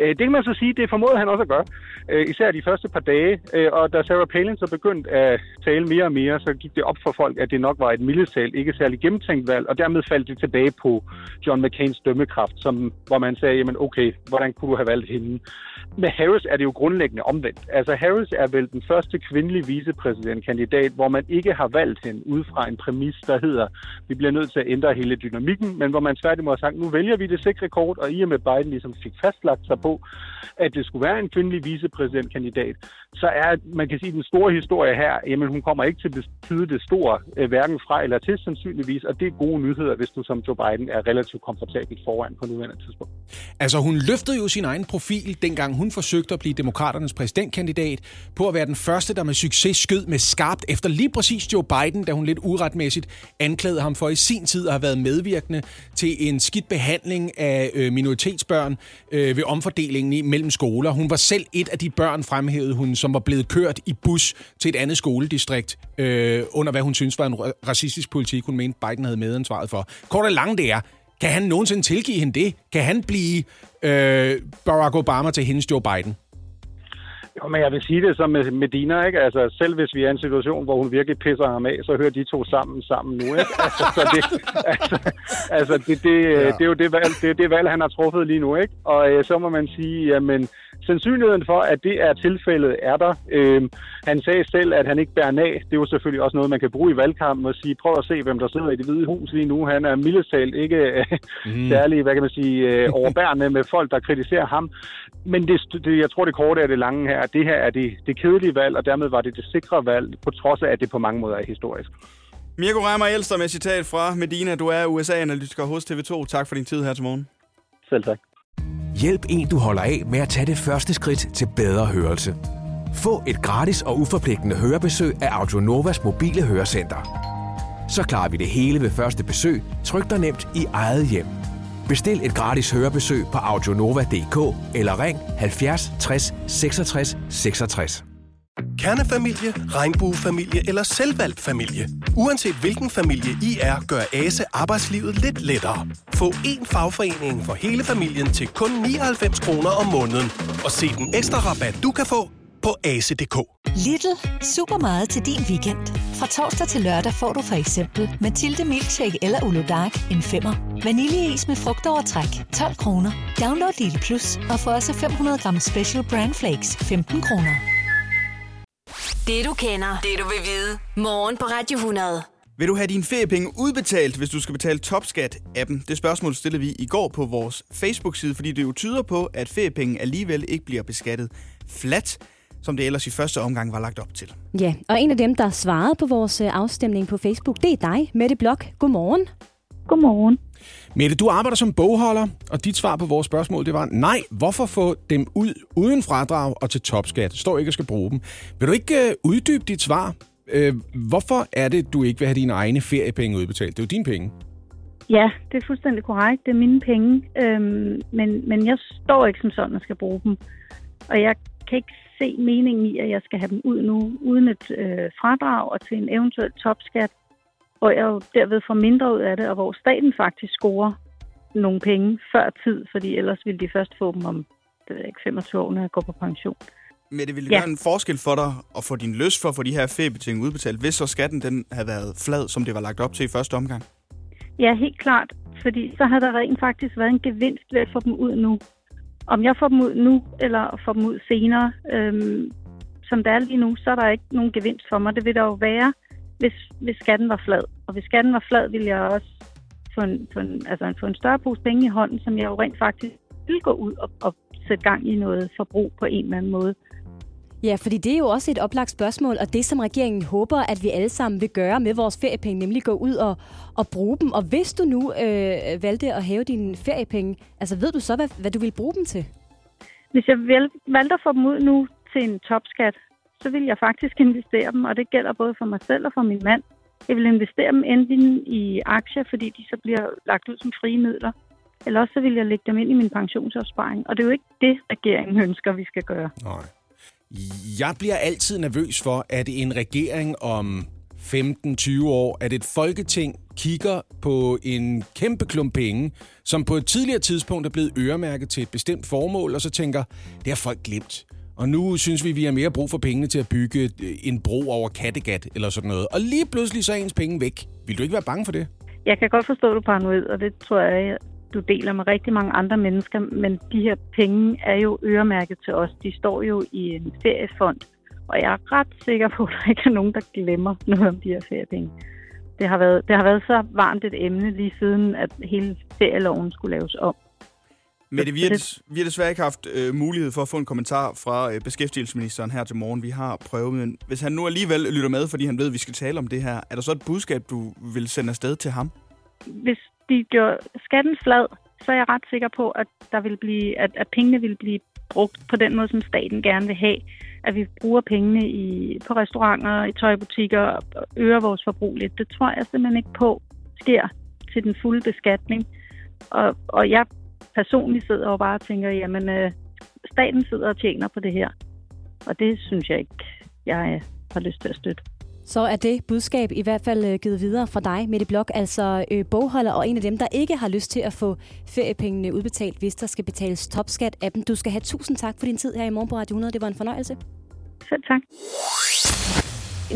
Øh, det kan man så sige, det formåede han også at gøre. Øh, især de første par dage. Øh, og da Sarah Palin så begyndte at tale mere og mere, så gik det op for folk, at det nok var et mildestal, ikke særlig gennemtænkt valg. Og dermed faldt det tilbage på John McCains dømmekraft, som, hvor man sagde, jamen okay, hvordan kunne du have valgt hende? Med Harris er det jo grundlæggende omvendt. Altså Harris er vel den første kvindelige vicepræsidentkandidat, hvor man ikke har valgt hende ud fra en præmis, der hedder, vi bliver nødt til at ændre hele dynamikken, men hvor man tværtimod har sagt, nu vælger vi det sikre kort, og i og med Biden ligesom fik fastlagt sig på, at det skulle være en kvindelig vicepræsidentkandidat, så er, man kan sige, den store historie her, jamen hun kommer ikke til at betyde det store, øh, hverken fra eller til sandsynligvis, og det er gode nyheder, hvis du som Joe Biden er relativt komfortabelt foran på nuværende tidspunkt. Altså hun løftede jo sin egen profil, dengang hun forsøgte at blive demokraternes præsidentkandidat, på at være den første, der med succes skød med skarpt efter lige præcis Joe Biden, da hun lidt uretmæssigt anklagede ham for i sin tid at have været medvirkende til en skidt behandling af øh, minoritetsbørn øh, ved omfordelingen i mellem skoler. Hun var selv et af de børn, fremhævede hun, som var blevet kørt i bus til et andet skoledistrikt, øh, under hvad hun synes var en racistisk politik, hun mente Biden havde medansvaret for. Kort og langt det er, kan han nogensinde tilgive hende det? Kan han blive øh, Barack Obama til hendes Joe Biden? Jo, men jeg vil sige det som med Medina, ikke? Altså, selv hvis vi er i en situation, hvor hun virkelig pisser ham af, så hører de to sammen sammen nu, ikke? Altså, så det, altså, altså det, det, ja. det, er jo det valg, det, det valg, han har truffet lige nu, ikke? Og øh, så må man sige, jamen, sandsynligheden for, at det er tilfældet, er der. Øh, han sagde selv, at han ikke bærer af. Det er jo selvfølgelig også noget, man kan bruge i valgkampen og sige, prøv at se, hvem der sidder i det hvide hus lige nu. Han er mildestalt ikke mm. særlig, hvad kan man sige, øh, overbærende med folk, der kritiserer ham. Men det, det, jeg tror, det korte er det lange her. Det her er det, det kedelige valg, og dermed var det det sikre valg, på trods af, at det på mange måder er historisk. Mirko Reimer Elster med citat fra Medina. Du er USA-analytiker hos TV2. Tak for din tid her til morgen. Selv tak. Hjælp en, du holder af med at tage det første skridt til bedre hørelse. Få et gratis og uforpligtende hørebesøg af Audionovas mobile hørecenter. Så klarer vi det hele ved første besøg, tryk dig nemt i eget hjem. Bestil et gratis hørebesøg på audionova.dk eller ring 70 60 66 66. Kernefamilie, regnbuefamilie eller selvvalgt familie. Uanset hvilken familie I er, gør ASE arbejdslivet lidt lettere. Få én fagforening for hele familien til kun 99 kroner om måneden. Og se den ekstra rabat, du kan få på ase.dk. Little. Super meget til din weekend. Fra torsdag til lørdag får du for eksempel Mathilde Milkshake eller Ulo Dark en femmer. Vaniljeis med frugtovertræk 12 kroner. Download Lille Plus og få også 500 gram Special Brand Flakes 15 kroner. Det du kender, det du vil vide. Morgen på Radio 100. Vil du have dine feriepenge udbetalt, hvis du skal betale Topskat-appen? Det spørgsmål stillede vi i går på vores Facebook-side, fordi det jo tyder på, at feriepenge alligevel ikke bliver beskattet flat, som det ellers i første omgang var lagt op til. Ja, og en af dem, der svarede på vores øh, afstemning på Facebook, det er dig, Mette Blok. Godmorgen. Godmorgen. Mette, du arbejder som bogholder, og dit svar på vores spørgsmål, det var, nej, hvorfor få dem ud uden fradrag og til topskat? Står ikke og skal bruge dem. Vil du ikke øh, uddybe dit svar? Øh, hvorfor er det, du ikke vil have dine egne feriepenge udbetalt? Det er jo dine penge. Ja, det er fuldstændig korrekt. Det er mine penge. Øhm, men, men jeg står ikke som sådan, at skal bruge dem. Og jeg kan ikke se meningen i, at jeg skal have dem ud nu, uden et øh, fradrag og til en eventuel topskat, hvor jeg jo derved får mindre ud af det, og hvor staten faktisk scorer nogle penge før tid, fordi ellers ville de først få dem om det ved jeg ikke, 25 år, når jeg går på pension. Men det ville Ja. gøre en forskel for dig at få din lyst for at få de her feriebetingelser udbetalt, hvis så skatten den havde været flad, som det var lagt op til i første omgang. Ja, helt klart. Fordi så har der rent faktisk været en gevinst ved at få dem ud nu. Om jeg får dem ud nu, eller får dem ud senere, øhm, som det er lige nu, så er der ikke nogen gevinst for mig. Det vil der jo være, hvis, hvis skatten var flad. Og hvis skatten var flad, ville jeg også få en, få en, altså få en større pose penge i hånden, som jeg jo rent faktisk vil gå ud og, og sætte gang i noget forbrug på en eller anden måde. Ja, fordi det er jo også et oplagt spørgsmål, og det, som regeringen håber, at vi alle sammen vil gøre med vores feriepenge, nemlig gå ud og, og bruge dem. Og hvis du nu øh, valgte at hæve dine feriepenge, altså ved du så, hvad, hvad du vil bruge dem til? Hvis jeg valgte at få dem ud nu til en topskat, så vil jeg faktisk investere dem, og det gælder både for mig selv og for min mand. Jeg vil investere dem enten i aktier, fordi de så bliver lagt ud som frie midler, eller også så vil jeg lægge dem ind i min pensionsopsparing. Og det er jo ikke det, regeringen ønsker, vi skal gøre. Nej. Jeg bliver altid nervøs for, at en regering om 15-20 år, at et folketing kigger på en kæmpe klump penge, som på et tidligere tidspunkt er blevet øremærket til et bestemt formål, og så tænker, det har folk glemt. Og nu synes vi, vi har mere brug for pengene til at bygge øh, en bro over Kattegat eller sådan noget. Og lige pludselig så er ens penge væk. Vil du ikke være bange for det? Jeg kan godt forstå, at du paranoid, og det tror jeg, du deler med rigtig mange andre mennesker. Men de her penge er jo øremærket til os. De står jo i en feriefond. Og jeg er ret sikker på, [LAUGHS] at der ikke er nogen, der glemmer noget om de her feriepenge. Det har været, det har været så varmt et emne lige siden, at hele ferieloven skulle laves om. Mette, vi har, des, vi har desværre ikke haft øh, mulighed for at få en kommentar fra øh, beskæftigelsesministeren her til morgen. Vi har prøvet, men hvis han nu alligevel lytter med, fordi han ved, at vi skal tale om det her, er der så et budskab, du vil sende afsted til ham? Hvis de gjorde skatten flad, så er jeg ret sikker på, at, der vil blive, at, at pengene vil blive brugt på den måde, som staten gerne vil have. At vi bruger pengene i, på restauranter, i tøjbutikker og øger vores forbrug lidt. Det tror jeg simpelthen ikke på sker til den fulde beskatning. Og, og jeg personligt sidder og bare tænker, jamen øh, staten sidder og tjener på det her. Og det synes jeg ikke, jeg har lyst til at støtte. Så er det budskab i hvert fald øh, givet videre fra dig, Mette Blok, altså øh, bogholder og en af dem, der ikke har lyst til at få feriepengene udbetalt, hvis der skal betales topskat af dem. Du skal have tusind tak for din tid her i morgen på Radio 100. Det var en fornøjelse. Selv tak.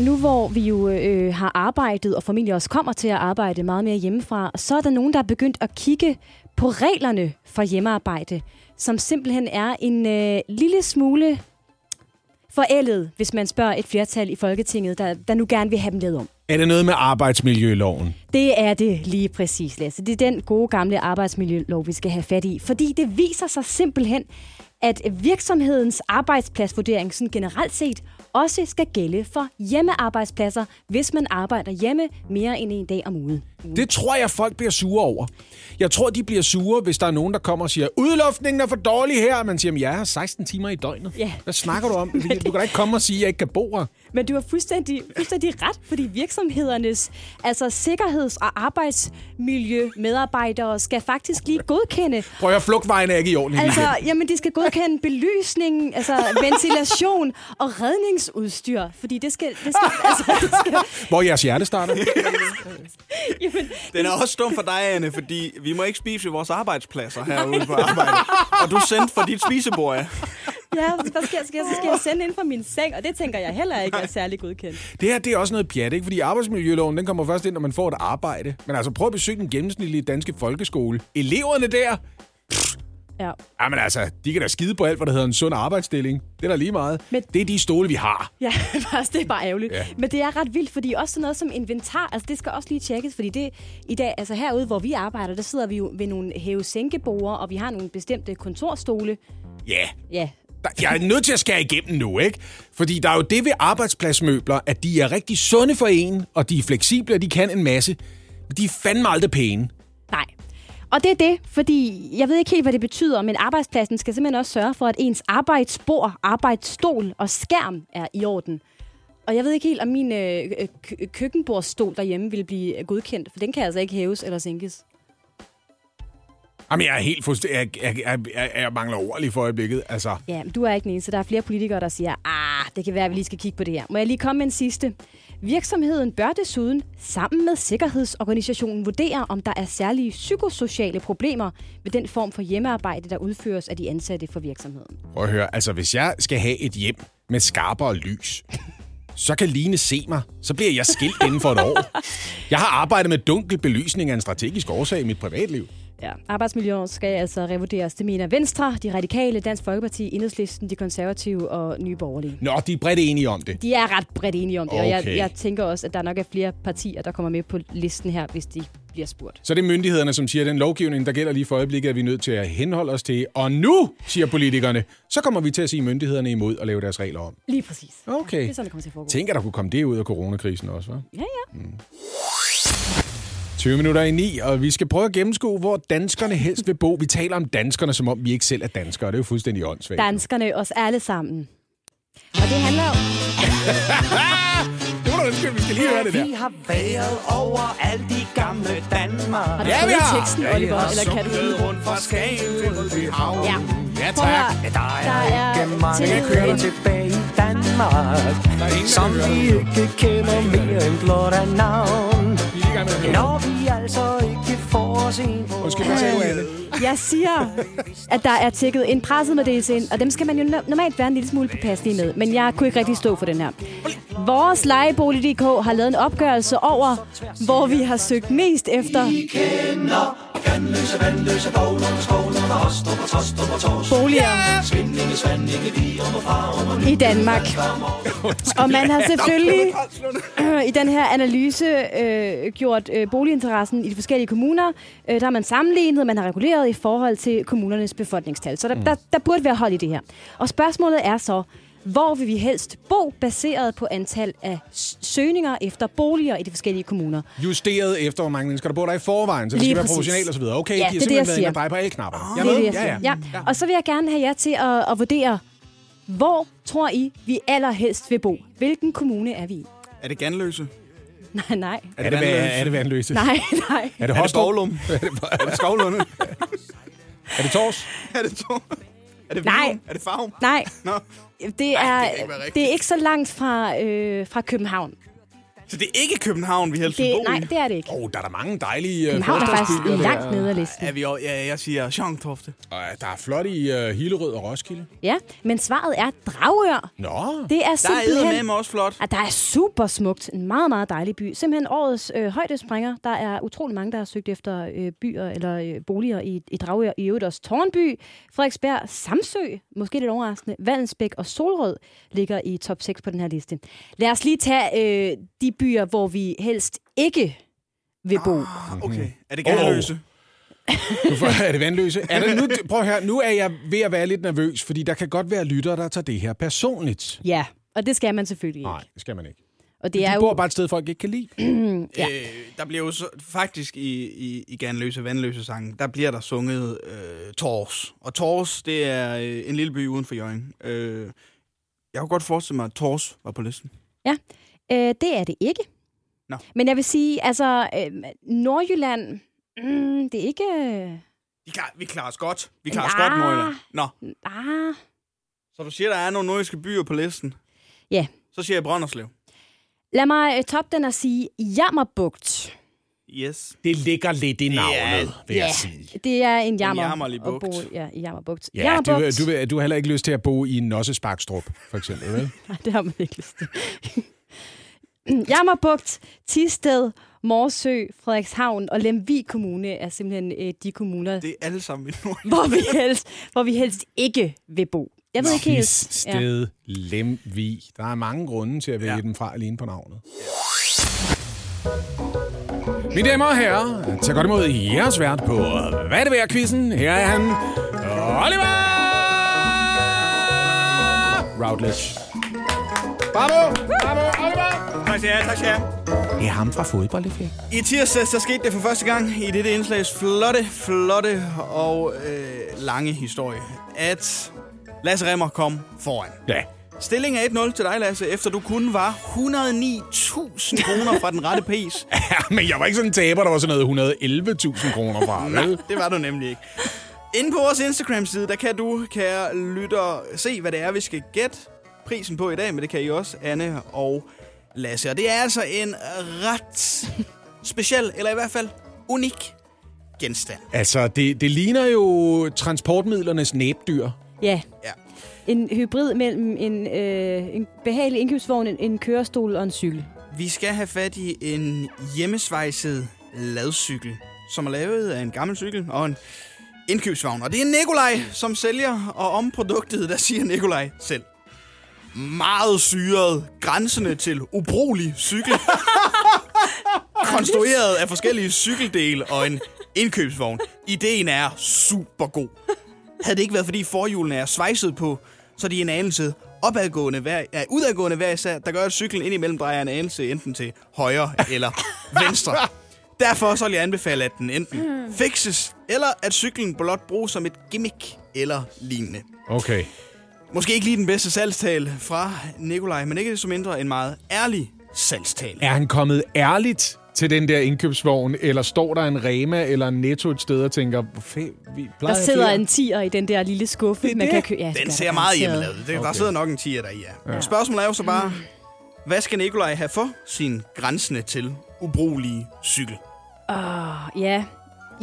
Nu hvor vi jo øh, har arbejdet, og formentlig også kommer til at arbejde meget mere hjemmefra, så er der nogen, der er begyndt at kigge på reglerne for hjemmearbejde, som simpelthen er en øh, lille smule forældet, hvis man spørger et flertal i Folketinget, der, der nu gerne vil have dem lavet om. Er det noget med arbejdsmiljøloven? Det er det lige præcis, Lasse. Det er den gode gamle arbejdsmiljølov, vi skal have fat i. Fordi det viser sig simpelthen, at virksomhedens arbejdspladsvurdering sådan generelt set også skal gælde for hjemmearbejdspladser, hvis man arbejder hjemme mere end en dag om ugen. Det tror jeg, folk bliver sure over. Jeg tror, de bliver sure, hvis der er nogen, der kommer og siger, udluftningen er for dårlig her. Man siger, jeg har 16 timer i døgnet. Ja. Hvad snakker du om? [LAUGHS] Du kan da ikke komme og sige, at jeg ikke kan bo her. Men du har fuldstændig, fuldstændig ret, fordi virksomhedernes altså sikkerheds- og arbejdsmiljømedarbejdere skal faktisk lige godkende... Prøv at flugtvejen er ikke i orden. Altså, jamen, de skal godkende belysning, altså ventilation og redningsudstyr, fordi det skal... Det skal, [LAUGHS] altså, det skal Hvor er jeres hjerte starter? [LAUGHS] jamen, [LAUGHS] Den er også dum for dig, Anne, fordi vi må ikke spise ved vores arbejdspladser herude på arbejde. Og du er sendt fra dit spisebord, ja. [LAUGHS] ja, hvad skal, jeg- skal, jeg- så skal jeg sende ind fra min seng, og det tænker jeg heller ikke er særlig godkendt. Det her det er også noget pjat, ikke? Fordi arbejdsmiljøloven den kommer først ind, når man får et arbejde. Men altså, prøv at besøge den gennemsnitlige danske folkeskole. Eleverne der, Ja. jamen altså, de kan da skide på alt, hvad der hedder en sund arbejdsstilling. Det er da lige meget. Men- Det er de stole, vi har. Ja, [LAUGHS] faktisk, det er bare ærgerligt. Ja. Men det er ret vildt, fordi også sådan noget som inventar, altså det skal også lige tjekkes, fordi det i dag, altså herude, hvor vi arbejder, der sidder vi jo ved nogle hæve-sænkeborde, og vi har nogle bestemte kontorstole. Ja, Ja, Jeg er nødt til at skære igennem nu, ikke? Fordi der er jo det ved arbejdspladsmøbler, at de er rigtig sunde for en, og de er fleksible, og de kan en masse. Men de er fandme aldrig pæne. nej. Og det er det, fordi jeg ved ikke helt, hvad det betyder, men arbejdspladsen skal simpelthen også sørge for, at ens arbejdsbord, arbejdsstol og skærm er i orden. Og jeg ved ikke helt, om min øh, øh, kø- køkkenbordsstol derhjemme vil blive godkendt, for den kan altså ikke hæves eller sænkes. Jamen, jeg er helt fuldstændig... Jeg, jeg, jeg, jeg, jeg mangler ord lige for øjeblikket. Altså, Ja, men du er ikke den eneste. Der er flere politikere, der siger, ah, det kan være, at vi lige skal kigge på det her. Må jeg lige komme med en sidste? Virksomheden bør desuden sammen med Sikkerhedsorganisationen vurdere, om der er særlige psykosociale problemer ved den form for hjemmearbejde, der udføres af de ansatte for virksomheden. prøv at høre. Altså, hvis jeg skal have et hjem med skarpere lys, så kan Line se mig. Så bliver jeg skilt inden for et år. Jeg har arbejdet med dunkel belysning af en strategisk årsag i mit privatliv. Ja, arbejdsmiljøet skal altså revurderes. Det mener Venstre, de radikale, Dansk Folkeparti, Enhedslisten, de konservative og Nye Borgerlige. Nå, de er bredt enige om det. De er ret bredt enige om det, og jeg, Okay. jeg tænker også, at der nok er flere partier, der kommer med på listen her, hvis de bliver spurgt. Så det er myndighederne, som siger, at den lovgivning, der gælder lige for øjeblikket, er vi nødt til at henholde os til. Og nu, siger politikerne, så kommer vi til at sige myndighederne imod og lave deres regler om. Lige præcis. Okay. Det er sådan, det kommer til at foregå. Tænker, der kunne komme det ud af coronakrisen også, hva'? Ja, ja. 20 minutter i 9, og vi skal prøve at gennemskue, hvor danskerne helst vil bo. Vi taler om danskerne, som om vi ikke selv er danskere. Det er jo fuldstændig åndssvagt. Danskerne, os alle sammen. Og det handler jo... [LAUGHS] Det vi skal lige høre det der. Vi har været over alt i gamle Danmark. Har du Ja, vi har. teksten, Oliver, eller kan du rundt fra Skagen til Rødbyhavn. Ja. Ja, høre. Ja, der er, Der er ikke mange til- tilbage i Danmark, som vi ikke kender mere end blot af navn. Når vi altså ikke Undskyld, hvad sagde du? Jeg siger, at der er tækket en pressemeddelelse ind, og dem skal man jo no- normalt være en lille smule påpasselig med. Men jeg kunne ikke rigtig stå for den her. Vores lejebolig.dk har lavet en opgørelse over, hvor vi har søgt mest efter Vandløse, vandløse, Boglund, Skovlund, Hostrup og Tostrup og Tors. boliger Svindlinge, Svandinge, Virum og Farum og i Danmark. Og man har selvfølgelig [CLEARS THROAT] i den her analyse øh, gjort øh, boliginteressen i de forskellige kommuner. Øh, der har man sammenlignet, man har reguleret i forhold til kommunernes befolkningstal. Så der, der, der burde være hold i det her. Og spørgsmålet er så, hvor vil vi helst bo, baseret på antal af søgninger efter boliger i de forskellige kommuner? Justeret efter, hvor mange mennesker, der bor der i forvejen, så det Lige skal være proportionalt og så videre. Okay, Ja, de det har er det, jeg simpelthen været inde siger. og dreje på alle knapper. Jeg det er det, jeg ja, siger. ja. Ja. Og så vil jeg gerne have jer til at, at vurdere, hvor tror I, vi allerhelst vil bo? Hvilken kommune er vi i? Er det Ganløse? Nej, nej. Er det, Vandløse? er det vandløse? Nej, nej. Er det Er det Hostrup? Skovlum? [LAUGHS] Er det Skovlunde? Er det Tors? er det to? Er det Nej. Er det Farum? Nej, Nå. det er, det ikke være rigtigt. det er ikke så langt fra, øh, fra København. Så det er ikke København, vi helst Det, nej, det er det ikke. Åh, oh, der er der mange dejlige København er faktisk langt nede af listen. Er vi ja, jeg siger Sjontofte. Og der er flot i uh, Hillerød og Roskilde. Ja, men svaret er Dragør. Nå. Det er Der er simpelthen... med også flot. at der er super smukt. En meget, meget dejlig by. Simpelthen årets øh, højdespringer. Der er utrolig mange, der har søgt efter øh, byer eller øh, boliger i, i Dragør. I øvrigt også Tornby, Frederiksberg, Samsø, måske lidt overraskende, Vallensbæk og Solrød ligger i top 6 på den her liste. Lad os lige tage øh, de byer, hvor vi helst ikke vil bo. Okay. Er det Ganløse? Nu får, er det vandløse? Er det nu, prøv her, nu er jeg ved at være lidt nervøs, fordi der kan godt være lyttere, der tager det her personligt. Ja, og det skal man selvfølgelig ikke. Nej, det skal man ikke. Og det De er bor jo... bare et sted, folk ikke kan lide. [CLEARS THROAT] Ja. Øh, der bliver jo så, faktisk i, i, i Ganløse Vandløse sangen, der bliver der sunget øh, Tors. Og Tors, det er øh, en lille by uden for Jørgen. Øh, jeg kunne godt forestille mig, at Tors var på listen. Øh, det er det ikke. Nå. Men jeg vil sige, altså, øh, Nordjylland, mm, det er ikke... Vi klarer, vi klarer os godt. Vi klarer os Ja. godt, Nordjylland. Nå, Ah, så du siger, der er nogle nordiske byer på listen. Ja. Så siger jeg Brønderslev. lad mig øh, toppe den og sige Jammerbugt. Yes. Det ligger lidt i navnet, vil jeg sige. Det er en jammer. jammerlig at bugt. Bo, ja, i Jammerbugt. Ja, Jammerbugt. du, du, du har heller ikke lyst til at bo i Nossesparkstrup, for eksempel, vel? [LAUGHS] Nej, det har man ikke lyst til. [CLEARS THROAT] Jammerbugt, Tisted, Morsø, Frederikshavn og Lemvig Kommune er simpelthen øh, de kommuner, Det er alle sammen i [LAUGHS] hvor vi, helst, hvor vi helst ikke vil bo. Jeg ved ikke helt. Sted, Lemvig. Der er mange grunde til at vælge Ja. ja. dem fra alene på navnet. Mine damer og herrer, tag godt imod jeres vært på Hvad er det værd quizzen Her er han, Oliver Routledge. Bravo! Bravo, Oliver! Tak skal jeg, tak skal jeg. Det er ham fra fodboldeffekt. I tirsdag så skete det for første gang i dette indslags flotte, flotte og øh, lange historie, at Lasse Remmer kom foran. Ja. Stillingen er 1-0 til dig, Lasse, efter du kun var 109.000 kroner fra den rette pris. [LAUGHS] ja, men jeg var ikke sådan en taber, der var sådan noget 111.000 kroner fra, Nej, vel? det var du nemlig ikke. Inde på vores Instagram-side, der kan du, kære lytter, se, hvad det er, vi skal gætte prisen på i dag, men det kan I også, Anne og Lasse. Og det er altså en ret speciel, eller i hvert fald unik genstand. Altså, det, det ligner jo transportmidlernes næbdyr. Ja. Ja. En hybrid mellem en, øh, en behagelig indkøbsvogn, en, en kørestol og en cykel. Vi skal have fat i en hjemmesvejset ladcykel, som er lavet af en gammel cykel og en indkøbsvogn. Og det er Nikolaj, som sælger, og om produktet, der siger Nikolaj selv. Meget syret, grænsende til ubrugelig cykel. [LAUGHS] konstrueret af forskellige cykeldele og en indkøbsvogn. Ideen er super god. Havde det ikke været, fordi forhjulene er svejset på, så de er en anelse opadgående hver, ja, udadgående hver især, der gør, at cyklen indimellem drejer en anelse enten til højre eller venstre. Derfor så vil jeg anbefale, at den enten fikses, eller at cyklen blot bruges som et gimmick eller lignende. Okay. Måske ikke lige den bedste salgstal fra Nikolaj, men ikke så mindre en meget ærlig salgstal. Er han kommet ærligt til den der indkøbsvogn, eller står der en Rema eller en Netto et sted og tænker, "Hvor fa- vi Der sidder flere?" en tiger i den der lille skuffe, man kan købe. Ja, det Den ser meget hjemmelavet. Det, Der Okay. sidder nok en tiger der i, ja. ja. Spørgsmålet er jo så bare, hvad skal Nikolaj have for sin grænsende til ubrugelige cykel? Åh, ja.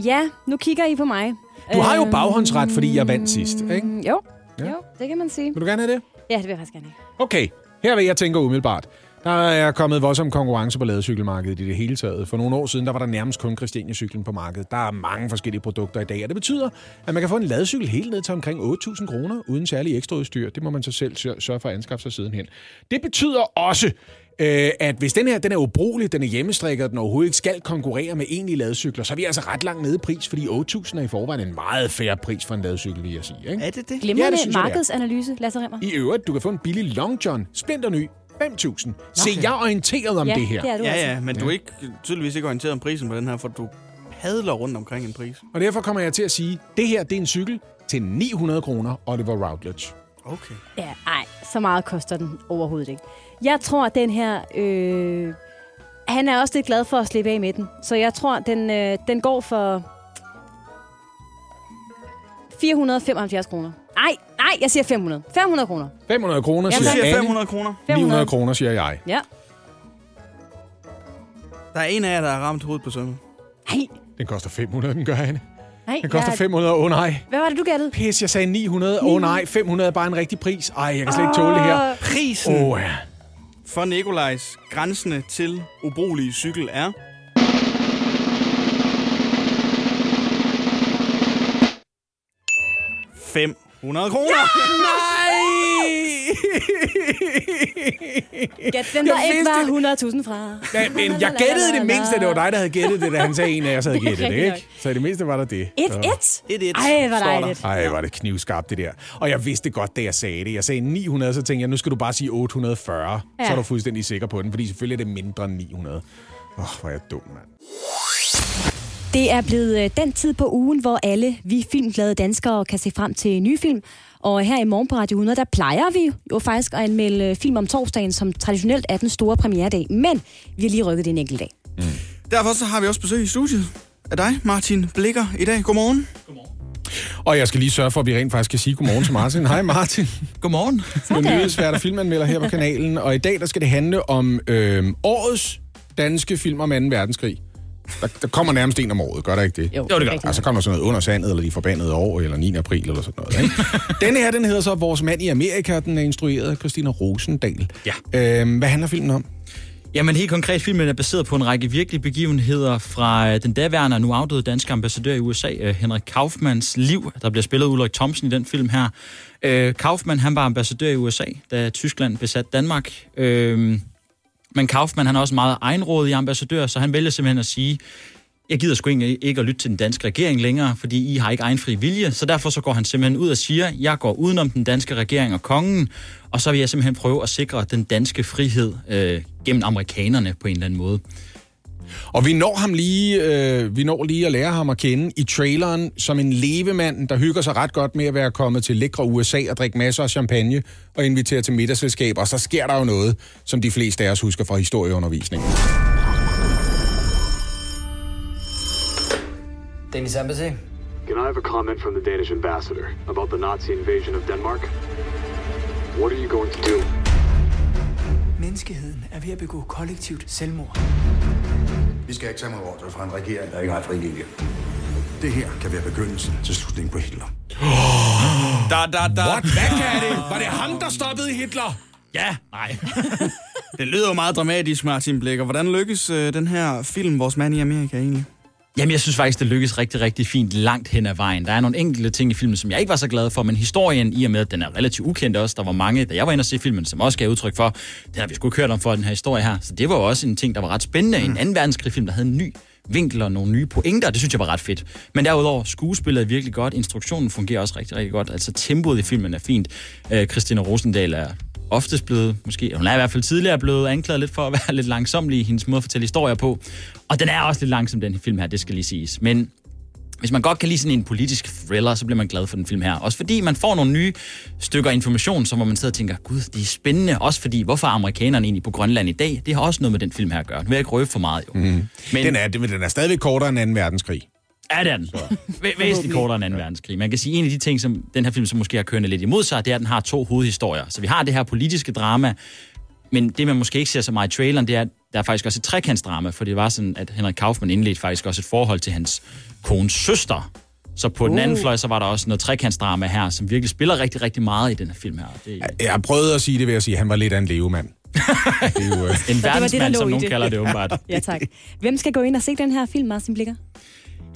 Ja, nu kigger I på mig. Du har jo Øhm, baghåndsret, fordi jeg vandt sidst, ikke? Jo, Ja. jo, det kan man sige. Vil du gerne have det? Ja, det vil jeg faktisk gerne have. Okay, her vil jeg tænke umiddelbart. Der er kommet voldsom konkurrence på ladecykelmarkedet i det hele taget. For nogle år siden, der var der nærmest kun Christiania-cyklen på markedet. Der er mange forskellige produkter i dag, og det betyder, at man kan få en ladecykel helt ned til omkring 8.000 kroner uden særlig ekstra udstyr. Det må man så selv sør- sørge for at anskaffe sig sidenhen. Det betyder også, øh, at hvis den her den er ubrugelig, den er hjemmestrikket, den overhovedet ikke skal konkurrere med egentlige ladecykler, så er vi altså ret langt nede i pris, fordi 8.000 er i forvejen en meget færre pris for en ladecykel, vil jeg sige. Ikke? Er det det? Glimrende det er. markedsanalyse, Lasse Remmer. I øvrigt, du kan få en billig Long John, splinterny, 5.000. Se, jeg er orienteret om Ja, det her. det er du Ja, altså. ja, men du er ikke, tydeligvis ikke orienteret om prisen på den her, for du padler rundt omkring en pris. Og derfor kommer jeg til at sige, det her det er en cykel til 900 kroner, Oliver Routledge. Okay. Ja, ej, så meget koster den overhovedet ikke. Jeg tror, at den her... Øh, han er også lidt glad for at slippe af med den. Så jeg tror, den, øh, den går for... 475 kroner. Nej, nej, jeg siger 500. 500 kroner. 500 kroner, Ja, Du siger siger Anne. 500 kroner. 900 kroner, siger jeg. Ja. Der er en af jer, der har ramt hovedet på sømmet. Nej, Den koster 500, den gør Anne. nej. Den koster jeg- 500, åh oh, nej. Hvad var det, du gættede? Pis, jeg sagde 900, åh oh, nej. 500 er bare en rigtig pris. Ej, jeg kan slet ikke tåle det her. Prisen Åh, oh, ja for Nikolajs grænsende til ubrugelige cykel er... ...500 kroner! Ja! Nej! [LAUGHS] Gæt den, der Jeg ikke var 100.000 fra. Ja, men jeg gættede det mindste, det var dig, der havde gættet det, da han sagde en af os havde Det gættet det, ikke? Så i det mindste var der det. 1-1. 1-1. Ej, hvor dejligt. Ej, var det knivskarpt, det der. Og jeg vidste godt, da jeg sagde det. Jeg sagde 900, så tænkte jeg, nu skal du bare sige 840. Ja. Ja. Så er du fuldstændig sikker på den, fordi selvfølgelig er det mindre end 900. Åh, oh, hvor er jeg dum, mand. Det er blevet øh, den tid på ugen, hvor alle vi filmglade danskere kan se frem til nye film. Og her i morgen på Radio 100, der plejer vi jo faktisk at anmelde øh, film om torsdagen, som traditionelt er den store premieredag. Men vi har lige rykket det en enkelt dag. Derfor så har vi også besøg i studiet af dig, Martin Blikker, i dag. Godmorgen. Og jeg skal lige sørge for, at vi rent faktisk kan sige godmorgen til Martin. Hej Martin. [LAUGHS] Godmorgen. Du er nyhedsvært og filmanmelder her på kanalen. Og i dag der skal det handle om øh, årets danske film om 2. verdenskrig. Der, der kommer nærmest en om året, gør der ikke det? Jo, det gør. Ja, så kommer der sådan noget under sandet, eller de forbandede år, eller 9. april, eller sådan noget. Ikke? [LAUGHS] Denne her, den hedder så Vores mand i Amerika, den er instrueret af Christina Rosendal. Ja. Øhm, hvad handler filmen om? Jamen helt konkret, filmen er baseret på en række virkelige begivenheder fra øh, den daværende og nu afdøde danske ambassadør i USA, øh, Henrik Kaufmanns liv. Der bliver spillet af Ulrik Thomsen i den film her. Øh, Kaufmann, han var ambassadør i USA, da Tyskland besatte Danmark. Øh, men Kaufmann, han er også meget egenrådig ambassadør, så han vælger simpelthen at sige, jeg gider sgu ikke, ikke at lytte til den danske regering længere, fordi I har ikke egen fri vilje, så derfor så går han simpelthen ud og siger, jeg går udenom den danske regering og kongen, og så vil jeg simpelthen prøve at sikre den danske frihed øh, gennem amerikanerne på en eller anden måde. Og vi når ham lige, øh, vi når lige at lære ham at kende i traileren som en levemand, der hygger sig ret godt med at være kommet til lækre USA og drikke masser af champagne og invitere til middagsselskaber. Og så sker der jo noget, som de fleste af os husker fra historieundervisningen. Danish Embassy? Can I have a comment from the Danish ambassador about the Nazi invasion of Denmark? What are you going to do? Menneskeheden er ved at begå kollektivt selvmord. Vi skal ikke tage mod ordre fra en regering, der ikke har fri vilje. Det her kan være begyndelsen til slutningen på Hitler. [GASPS] Da, da, da. What? Hvad kan det? Var det ham, der stoppede Hitler? Ja, nej. [LAUGHS] det lyder jo meget dramatisk, Martin Blikker. Hvordan lykkes øh, den her film, Vores mand i Amerika, egentlig? Jamen, jeg synes faktisk, det lykkes rigtig, rigtig fint langt hen ad vejen. Der er nogle enkelte ting i filmen, som jeg ikke var så glad for, men historien, i og med, at den er relativt ukendt også, der var mange, da jeg var inde og se filmen, som også gav udtryk for, den har vi sgu ikke hørt om for, den her historie her. Så det var jo også en ting, der var ret spændende. En anden verdenskrigsfilm, der havde en ny vinkel og nogle nye pointer, det synes jeg var ret fedt. Men derudover, skuespillet er virkelig godt, instruktionen fungerer også rigtig, rigtig godt. Altså tempoet i filmen er fint. Øh, Christina Rosendal er oftest blevet, måske, hun er i hvert fald tidligere blevet anklaget lidt for at [LAUGHS] være lidt langsomlig i hendes måde at fortælle historier på. Og den er også lidt langsom, den her film her, det skal lige siges. Men hvis man godt kan lide sådan en politisk thriller, så bliver man glad for den film her. Også fordi man får nogle nye stykker information, som hvor man sidder og tænker, gud, det er spændende. Også fordi, hvorfor er amerikanerne egentlig på Grønland i dag? Det har også noget med den film her at gøre. Nu vil jeg ikke røbe for meget, jo. Mm. Men, den, er, den er stadigvæk kortere end 2. verdenskrig. Ja, det er den. Væ- væsentligt kortere end 2. verdenskrig. Man kan sige, en af de ting, som den her film som måske har kørende lidt imod sig, det er, at den har to hovedhistorier. Så vi har det her politiske drama, men det, man måske ikke ser så meget i traileren, det er, at der er faktisk også et trekantsdrama, for det var sådan, at Henrik Kaufmann indledte faktisk også et forhold til hans kones søster. Så på uh. den anden Uh. fløj, så var der også noget trekantsdrama her, som virkelig spiller rigtig, rigtig meget i den her film her. Det, Jeg prøvede at sige det ved at sige, at han var lidt af en levemand. [LAUGHS] det er jo, øh... en det, verdensmand, lå som i nogen det. kalder det åbenbart. Ja, tak. Hvem skal gå ind og se den her film, Martin Blikker?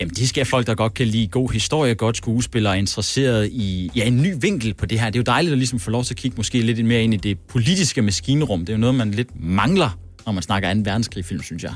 Jamen, det skal folk, der godt kan lide god historie, godt skuespiller, og interesseret i ja, en ny vinkel på det her. Det er jo dejligt at ligesom få lov til at kigge måske lidt mere ind i det politiske maskinrum. Det er jo noget, man lidt mangler, når man snakker 2. verdenskrig-film, synes jeg.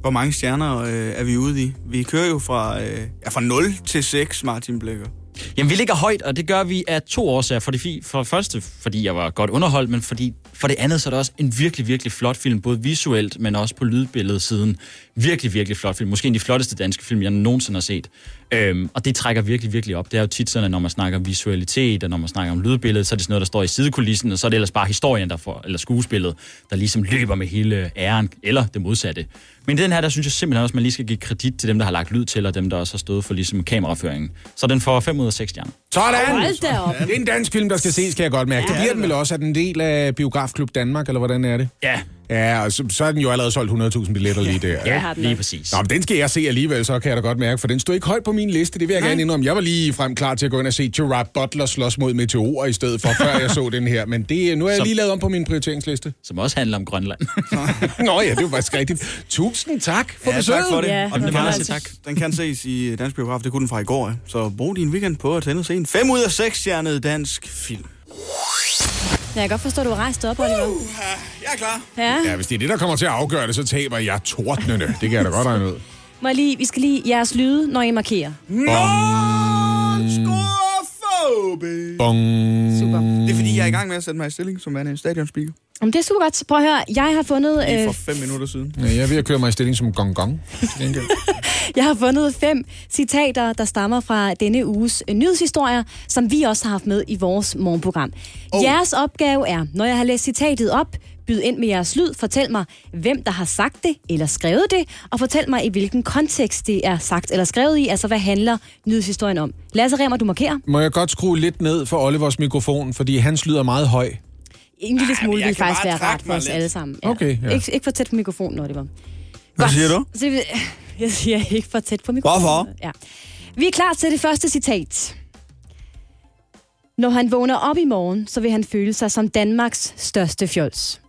Hvor mange stjerner øh, er vi ude i? Vi kører jo fra, øh, ja, fra 0 til 6, Martin Blikker. Jamen, vi ligger højt, og det gør vi af to årsager. For det, for det første, fordi jeg var godt underholdt, men fordi, for det andet, så er det også en virkelig, virkelig flot film, både visuelt, men også på lydbilledsiden. Virkelig, virkelig flot film. Måske en af de flotteste danske film, jeg nogensinde har set. Øhm, og det trækker virkelig, virkelig op. Det er jo tit sådan, at når man snakker visualitet, og når man snakker om lydbilledet, så er det sådan noget, der står i sidekulissen, og så er det ellers bare historien, der får, eller skuespillet, der ligesom løber med hele æren, eller det modsatte. Men i den her, der synes jeg simpelthen også, at man lige skal give kredit til dem, der har lagt lyd til, og dem, der også har stået for ligesom kameraføringen. Så den får 5 ud af 6 stjerner. Sådan! Op. Det er en dansk film, der skal ses, kan jeg godt mærke. Ja, det bliver den vel også, at den del af Biografklub Danmark, eller hvordan er det? Ja. Ja, og så, så er den jo allerede solgt 100.000 billetter lige der. Ja, har den lige præcis. Nå, men den skal jeg se alligevel, så kan jeg da godt mærke, for den stod ikke højt på min liste. Det vil jeg gerne indrømme. Jeg var lige frem klar til at gå ind og se Gerard Butler slås mod meteorer i stedet for, før jeg så den her. Men det, nu er jeg Som- lige lavet om på min prioriteringsliste. Som også handler om Grønland. [LAUGHS] Nå ja, det var faktisk rigtigt. Tusind tak for Ja, besøget. tak for det. Ja, og den kan, altså, tak. den kan ses i Dansk Biograf. Det kunne den fra i går. ja. Så brug din weekend på at tænde og se en 5 ud af 6 stjernet dansk film. Jeg kan godt forstå, at du har rejst op, Oliver. Jeg er klar. Ja. Ja, hvis det er det, der kommer til at afgøre det, så taber jeg tordnende. Det kan jeg da godt regne ud. Må jeg lige, vi skal lige jeres lyde, når I markerer. Scorphobe. Bong. Super. Det er fordi, jeg er i gang med at sætte mig i stilling som værende en stadionspeaker. Om det er super godt. Prøv at høre, jeg har fundet, Lige øh, for 5 minutter siden. Ja, jeg er ved at køre mig i stilling som gong gong. [LAUGHS] jeg har fundet fem citater, der stammer fra denne uges øh, nyhedshistorier, som vi også har haft med i vores morgenprogram. Oh. Jeres opgave er, når jeg har læst citatet op, byd ind med jeres lyd, fortæl mig, hvem der har sagt det eller skrevet det, og fortæl mig, i hvilken kontekst det er sagt eller skrevet i, altså hvad handler nyhedshistorien om. Lasse Remmer, du markerer. Må jeg godt skrue lidt ned for Olivers mikrofon, fordi hans lyder meget høj. En lille smule vil faktisk være rart for os lidt. alle sammen. Okay, ja. Ikke, ikke for tæt på mikrofonen, Oliver. Hvad siger du? [LAUGHS] Jeg siger ikke for tæt på mikrofonen. Hvorfor? Ja. Vi er klar til det første citat. Når han vågner op i morgen, så vil han føle sig som Danmarks største fjols.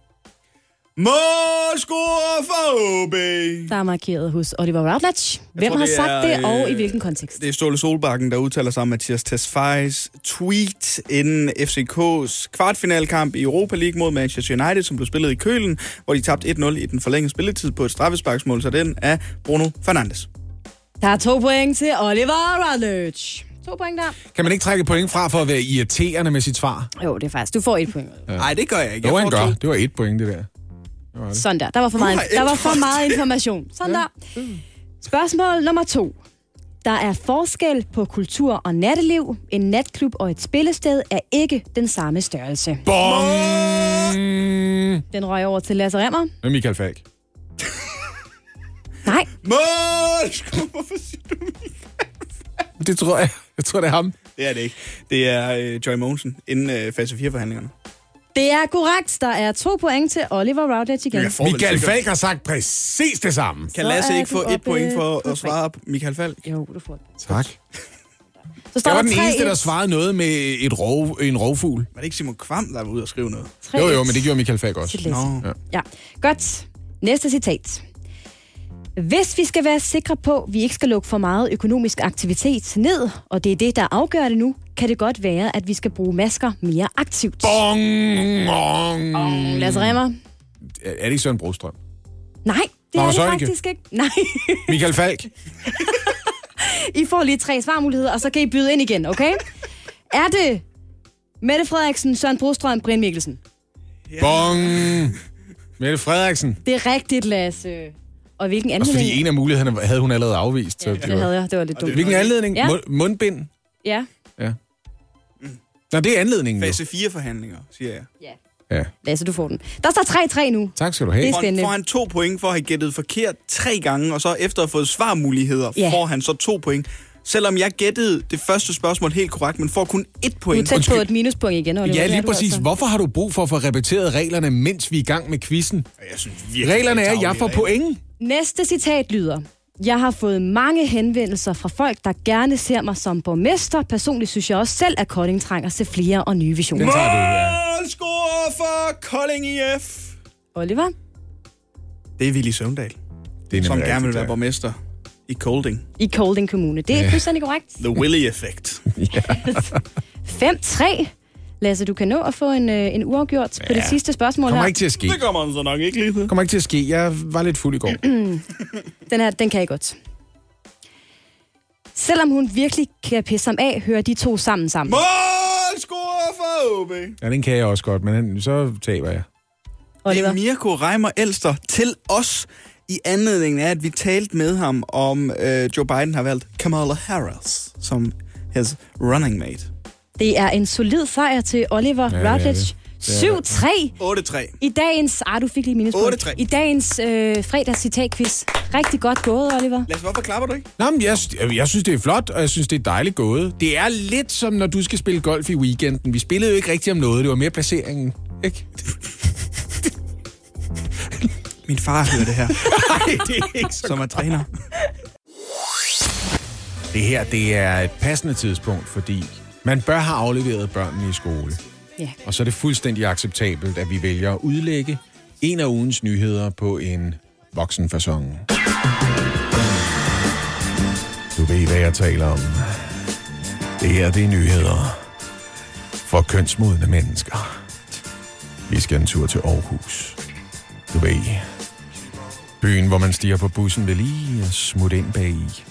Målscorefobe. Der er markeret hos Oliver Routledge. Hvem tror, har det sagt er, det, og i øh, hvilken kontekst? Det er Ståle Solbakken, der udtaler sig om Mathias Tesfayes tweet inden FCK's kvartfinalkamp i Europa League mod Manchester United, som blev spillet i Kølen, hvor de tabte 1-0 i den forlængede spilletid på et straffesparksmål, så den er Bruno Fernandes. Der er to point til Oliver Routledge. To point der. Kan man ikke trække point fra for at være irriterende med sit svar? Jo, det er faktisk. Du får et point. Nej, det gør jeg ikke. Jo, Jeg han får gør. to. Det var et point, det der. Sådan der. Der var for meget, der var for meget information. Sådan der. Spørgsmål nummer to. Der er forskel på kultur og natteliv. En natklub og et spillested er ikke den samme størrelse. Bong! Den røg over til Lasse Remmer. Med Michael Falk. [LAUGHS] Nej, Målscore! Hvorfor siger du Det tror jeg. Jeg tror, det er ham. Det er det ikke. Det er øh, Joy Mogensen inden øh, fase 4-forhandlingerne. Det er korrekt. Der er to point til Oliver Routledge igen. Vel Michael Falk har sagt præcis det samme. Kan Lasse ikke få et point for at svare på Michael Falk? Jo, du får det. Tak. Så står Jeg var den 3-1. eneste, der svarede noget med et rov, en rovfugl. Var det ikke Simon Kvam, der var ude og skrive noget? 3-1 Jo, jo, men det gjorde Michael Falk også. Nå. Ja. Ja, godt. Næste citat. Hvis vi skal være sikre på, at vi ikke skal lukke for meget økonomisk aktivitet ned, og det er det, der afgør det nu, kan det godt være, at vi skal bruge masker mere aktivt. Bong! Bong! Bong. Lasse Remmer. Er det ikke Søren Brostrøm? Nej, det Nå, er det faktisk ikke. [LAUGHS] Nej. Michael Falk? [LAUGHS] I får lige tre svarmuligheder, og så kan I byde ind igen, okay? Er det Mette Frederiksen, Søren Brostrøm, Brian Mikkelsen? Bong! Mette Frederiksen. Det er rigtigt, Lasse. Og hvilken Også fordi anledning? en af mulighederne havde hun allerede afvist. så det havde jeg. Det var lidt dumt. Hvilken anledning? Ja. Ja. Mundbind? Ja. Ja. Nå, det er anledningen. Fase 4-forhandlinger, siger jeg. Ja. Lasse, du får den. Der står 3-3 nu. Tak skal du have. Det er Får, spændende. får han to point for at have gættet forkert tre gange, og så efter at have fået svarmuligheder, Ja. får han så to point. Selvom jeg gættede det første spørgsmål helt korrekt, men får kun Du er point. tæt på et minuspoint igen, Oliver. Ja, lige du præcis. altså. Hvorfor har du brug for at få repeteret reglerne, mens vi er i gang med quizzen? Jeg synes virkelig, Reglerne er, at jeg får point. Næste citat lyder. Jeg har fået mange henvendelser fra folk, der gerne ser mig som borgmester. Personligt synes jeg også selv, at Kolding trænger til flere og nye visioner. Den tager du, ja. Målscorer for Kolding IF. Oliver? Det er Willy Søvndal, Det er som gerne vil være borgmester i Kolding. I Kolding Kommune. Det er Ja. fuldstændig korrekt. The Willy Effect. [LAUGHS] 5-3. [LAUGHS] Lasse, du kan nå at få en, øh, en uafgjort på det Ja. sidste spørgsmål Kommer her. ikke til at ske. Det kommer han så nok ikke lige til. Kommer ikke til at ske. Jeg var lidt fuld i går. [CLEARS THROAT] Den her, den kan jeg godt. Selvom hun virkelig kan pisse ham af, hører de to sammen sammen. Målscorer for OB. Ja, den kan jeg også godt, men den- så taber jeg. Oliver? Det er Mirko Reimer Elster til os i anledning af, at vi talte med ham om, øh, Joe Biden har valgt Kamala Harris som his running mate. Det er en solid sejr til Oliver Ja, Routledge. det. Det er det. 7-3. 8-3. I dagens... Ah, du fik lige minus 8-3. I dagens øh, fredags citatquiz. Rigtig godt gået, Oliver. Lad os, hvorfor klapper du ikke? Nå, men jeg, jeg, jeg synes, det er flot, og jeg synes, det er dejligt gået. Det er lidt som, når du skal spille golf i weekenden. Vi spillede jo ikke rigtig om noget. Det var mere placeringen, ikke? [LAUGHS] Min far hører det her. [LAUGHS] Nej, det er ikke så Som er træner. Det her, det er et passende tidspunkt, fordi man bør have afleveret børnene i skole. Ja. Og så er det fuldstændig acceptabelt, at vi vælger at udlægge en af ugens nyheder på en voksenfasong. Du ved, hvad jeg taler om. Det her, det er nyheder for kønsmodne mennesker. Vi skal en tur til Aarhus. Du ved, byen, hvor man stiger på bussen ved lige at smutte ind bag i.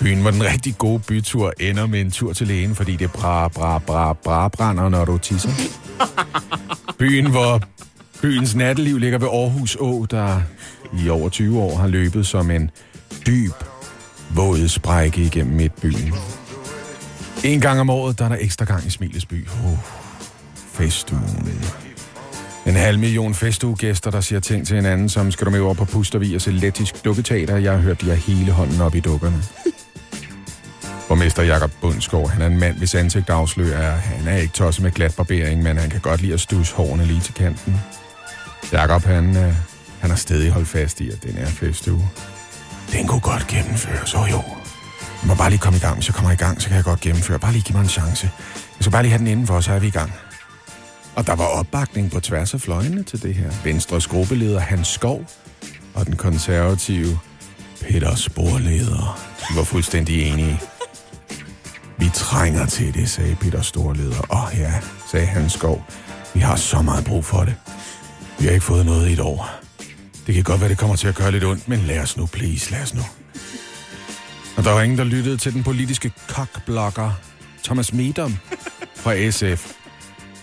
Byen, hvor den rigtig gode bytur ender med en tur til lægen, fordi det bra, bra, bra, bra brænder, når du tisser. Byen, hvor byens natteliv ligger ved Aarhus Å, der i over 20 år har løbet som en dyb, våd sprække igennem midtbyen. En gang om året, der er der ekstra gang i Smilesby. Oh, festugen. En halv million festuegæster, der siger ting til hinanden, som skal du med over på Pustervi og se lettisk dukketeater. Jeg har hørt, de har hele hånden op i dukkerne. Borgmester Jakob Bundskov, han er en mand, hvis ansigt afslører, at han er ikke tosset med glat barbering, men han kan godt lide at stusse hårene lige til kanten. Jakob, han, øh, han har stadig holdt fast i, at den er festuge, den kunne godt gennemføres. Så jo, jeg må bare lige komme i gang. Hvis jeg kommer i gang, så kan jeg godt gennemføre. Bare lige give mig en chance. Jeg skal bare lige have den indenfor, så er vi i gang. Og der var opbakning på tværs af fløjene til det her. Venstres gruppeleder Hans Skov og den konservative Peter Sporleder. Var fuldstændig enige. Vi trænger til det, sagde Peter Storleder. Åh oh, ja, sagde Hans Skov. Vi har så meget brug for det. Vi har ikke fået noget i et år. Det kan godt være, det kommer til at gøre lidt ondt, men lad os nu, please, lad os nu. Og der var ingen, der lyttede til den politiske kokblokker Thomas Medom fra SF.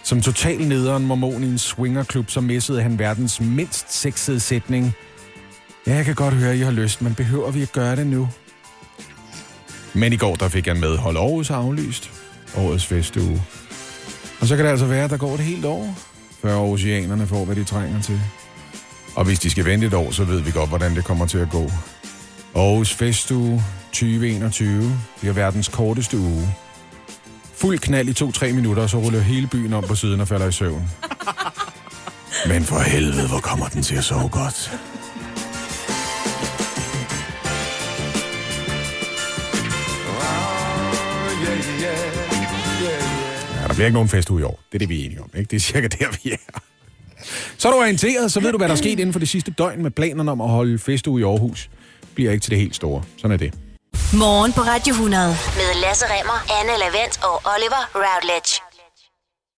Som total nederen mormon i en swingerklub, så missede han verdens mindst sexede sætning. Ja, jeg kan godt høre, at I har lyst, men behøver vi at gøre det nu? Men i går, der fik han med Hold Aarhus aflyst. Årets festuge. Og så kan det altså være, at der går et helt år, før oceanerne får, hvad de trænger til. Og hvis de skal vente et år, så ved vi godt, hvordan det kommer til at gå. Aarhus Festuge 2021 bliver verdens korteste uge. Fuld knald i to-tre minutter, så ruller hele byen om på siden og falder i søvn. Men for helvede, hvor kommer den til at sove godt. Bliver ikke nogen festuge i år. Det er det, vi er enige om. Ikke? Det er cirka der, vi er. Så er du orienteret, så ved du, hvad der er sket inden for det sidste døgn med planerne om at holde festuge i Aarhus. Bliver ikke til det helt store. Sådan er det. Morgen på Radio 100 med Lasse Remmer, Anne Lavendt og Oliver Routledge.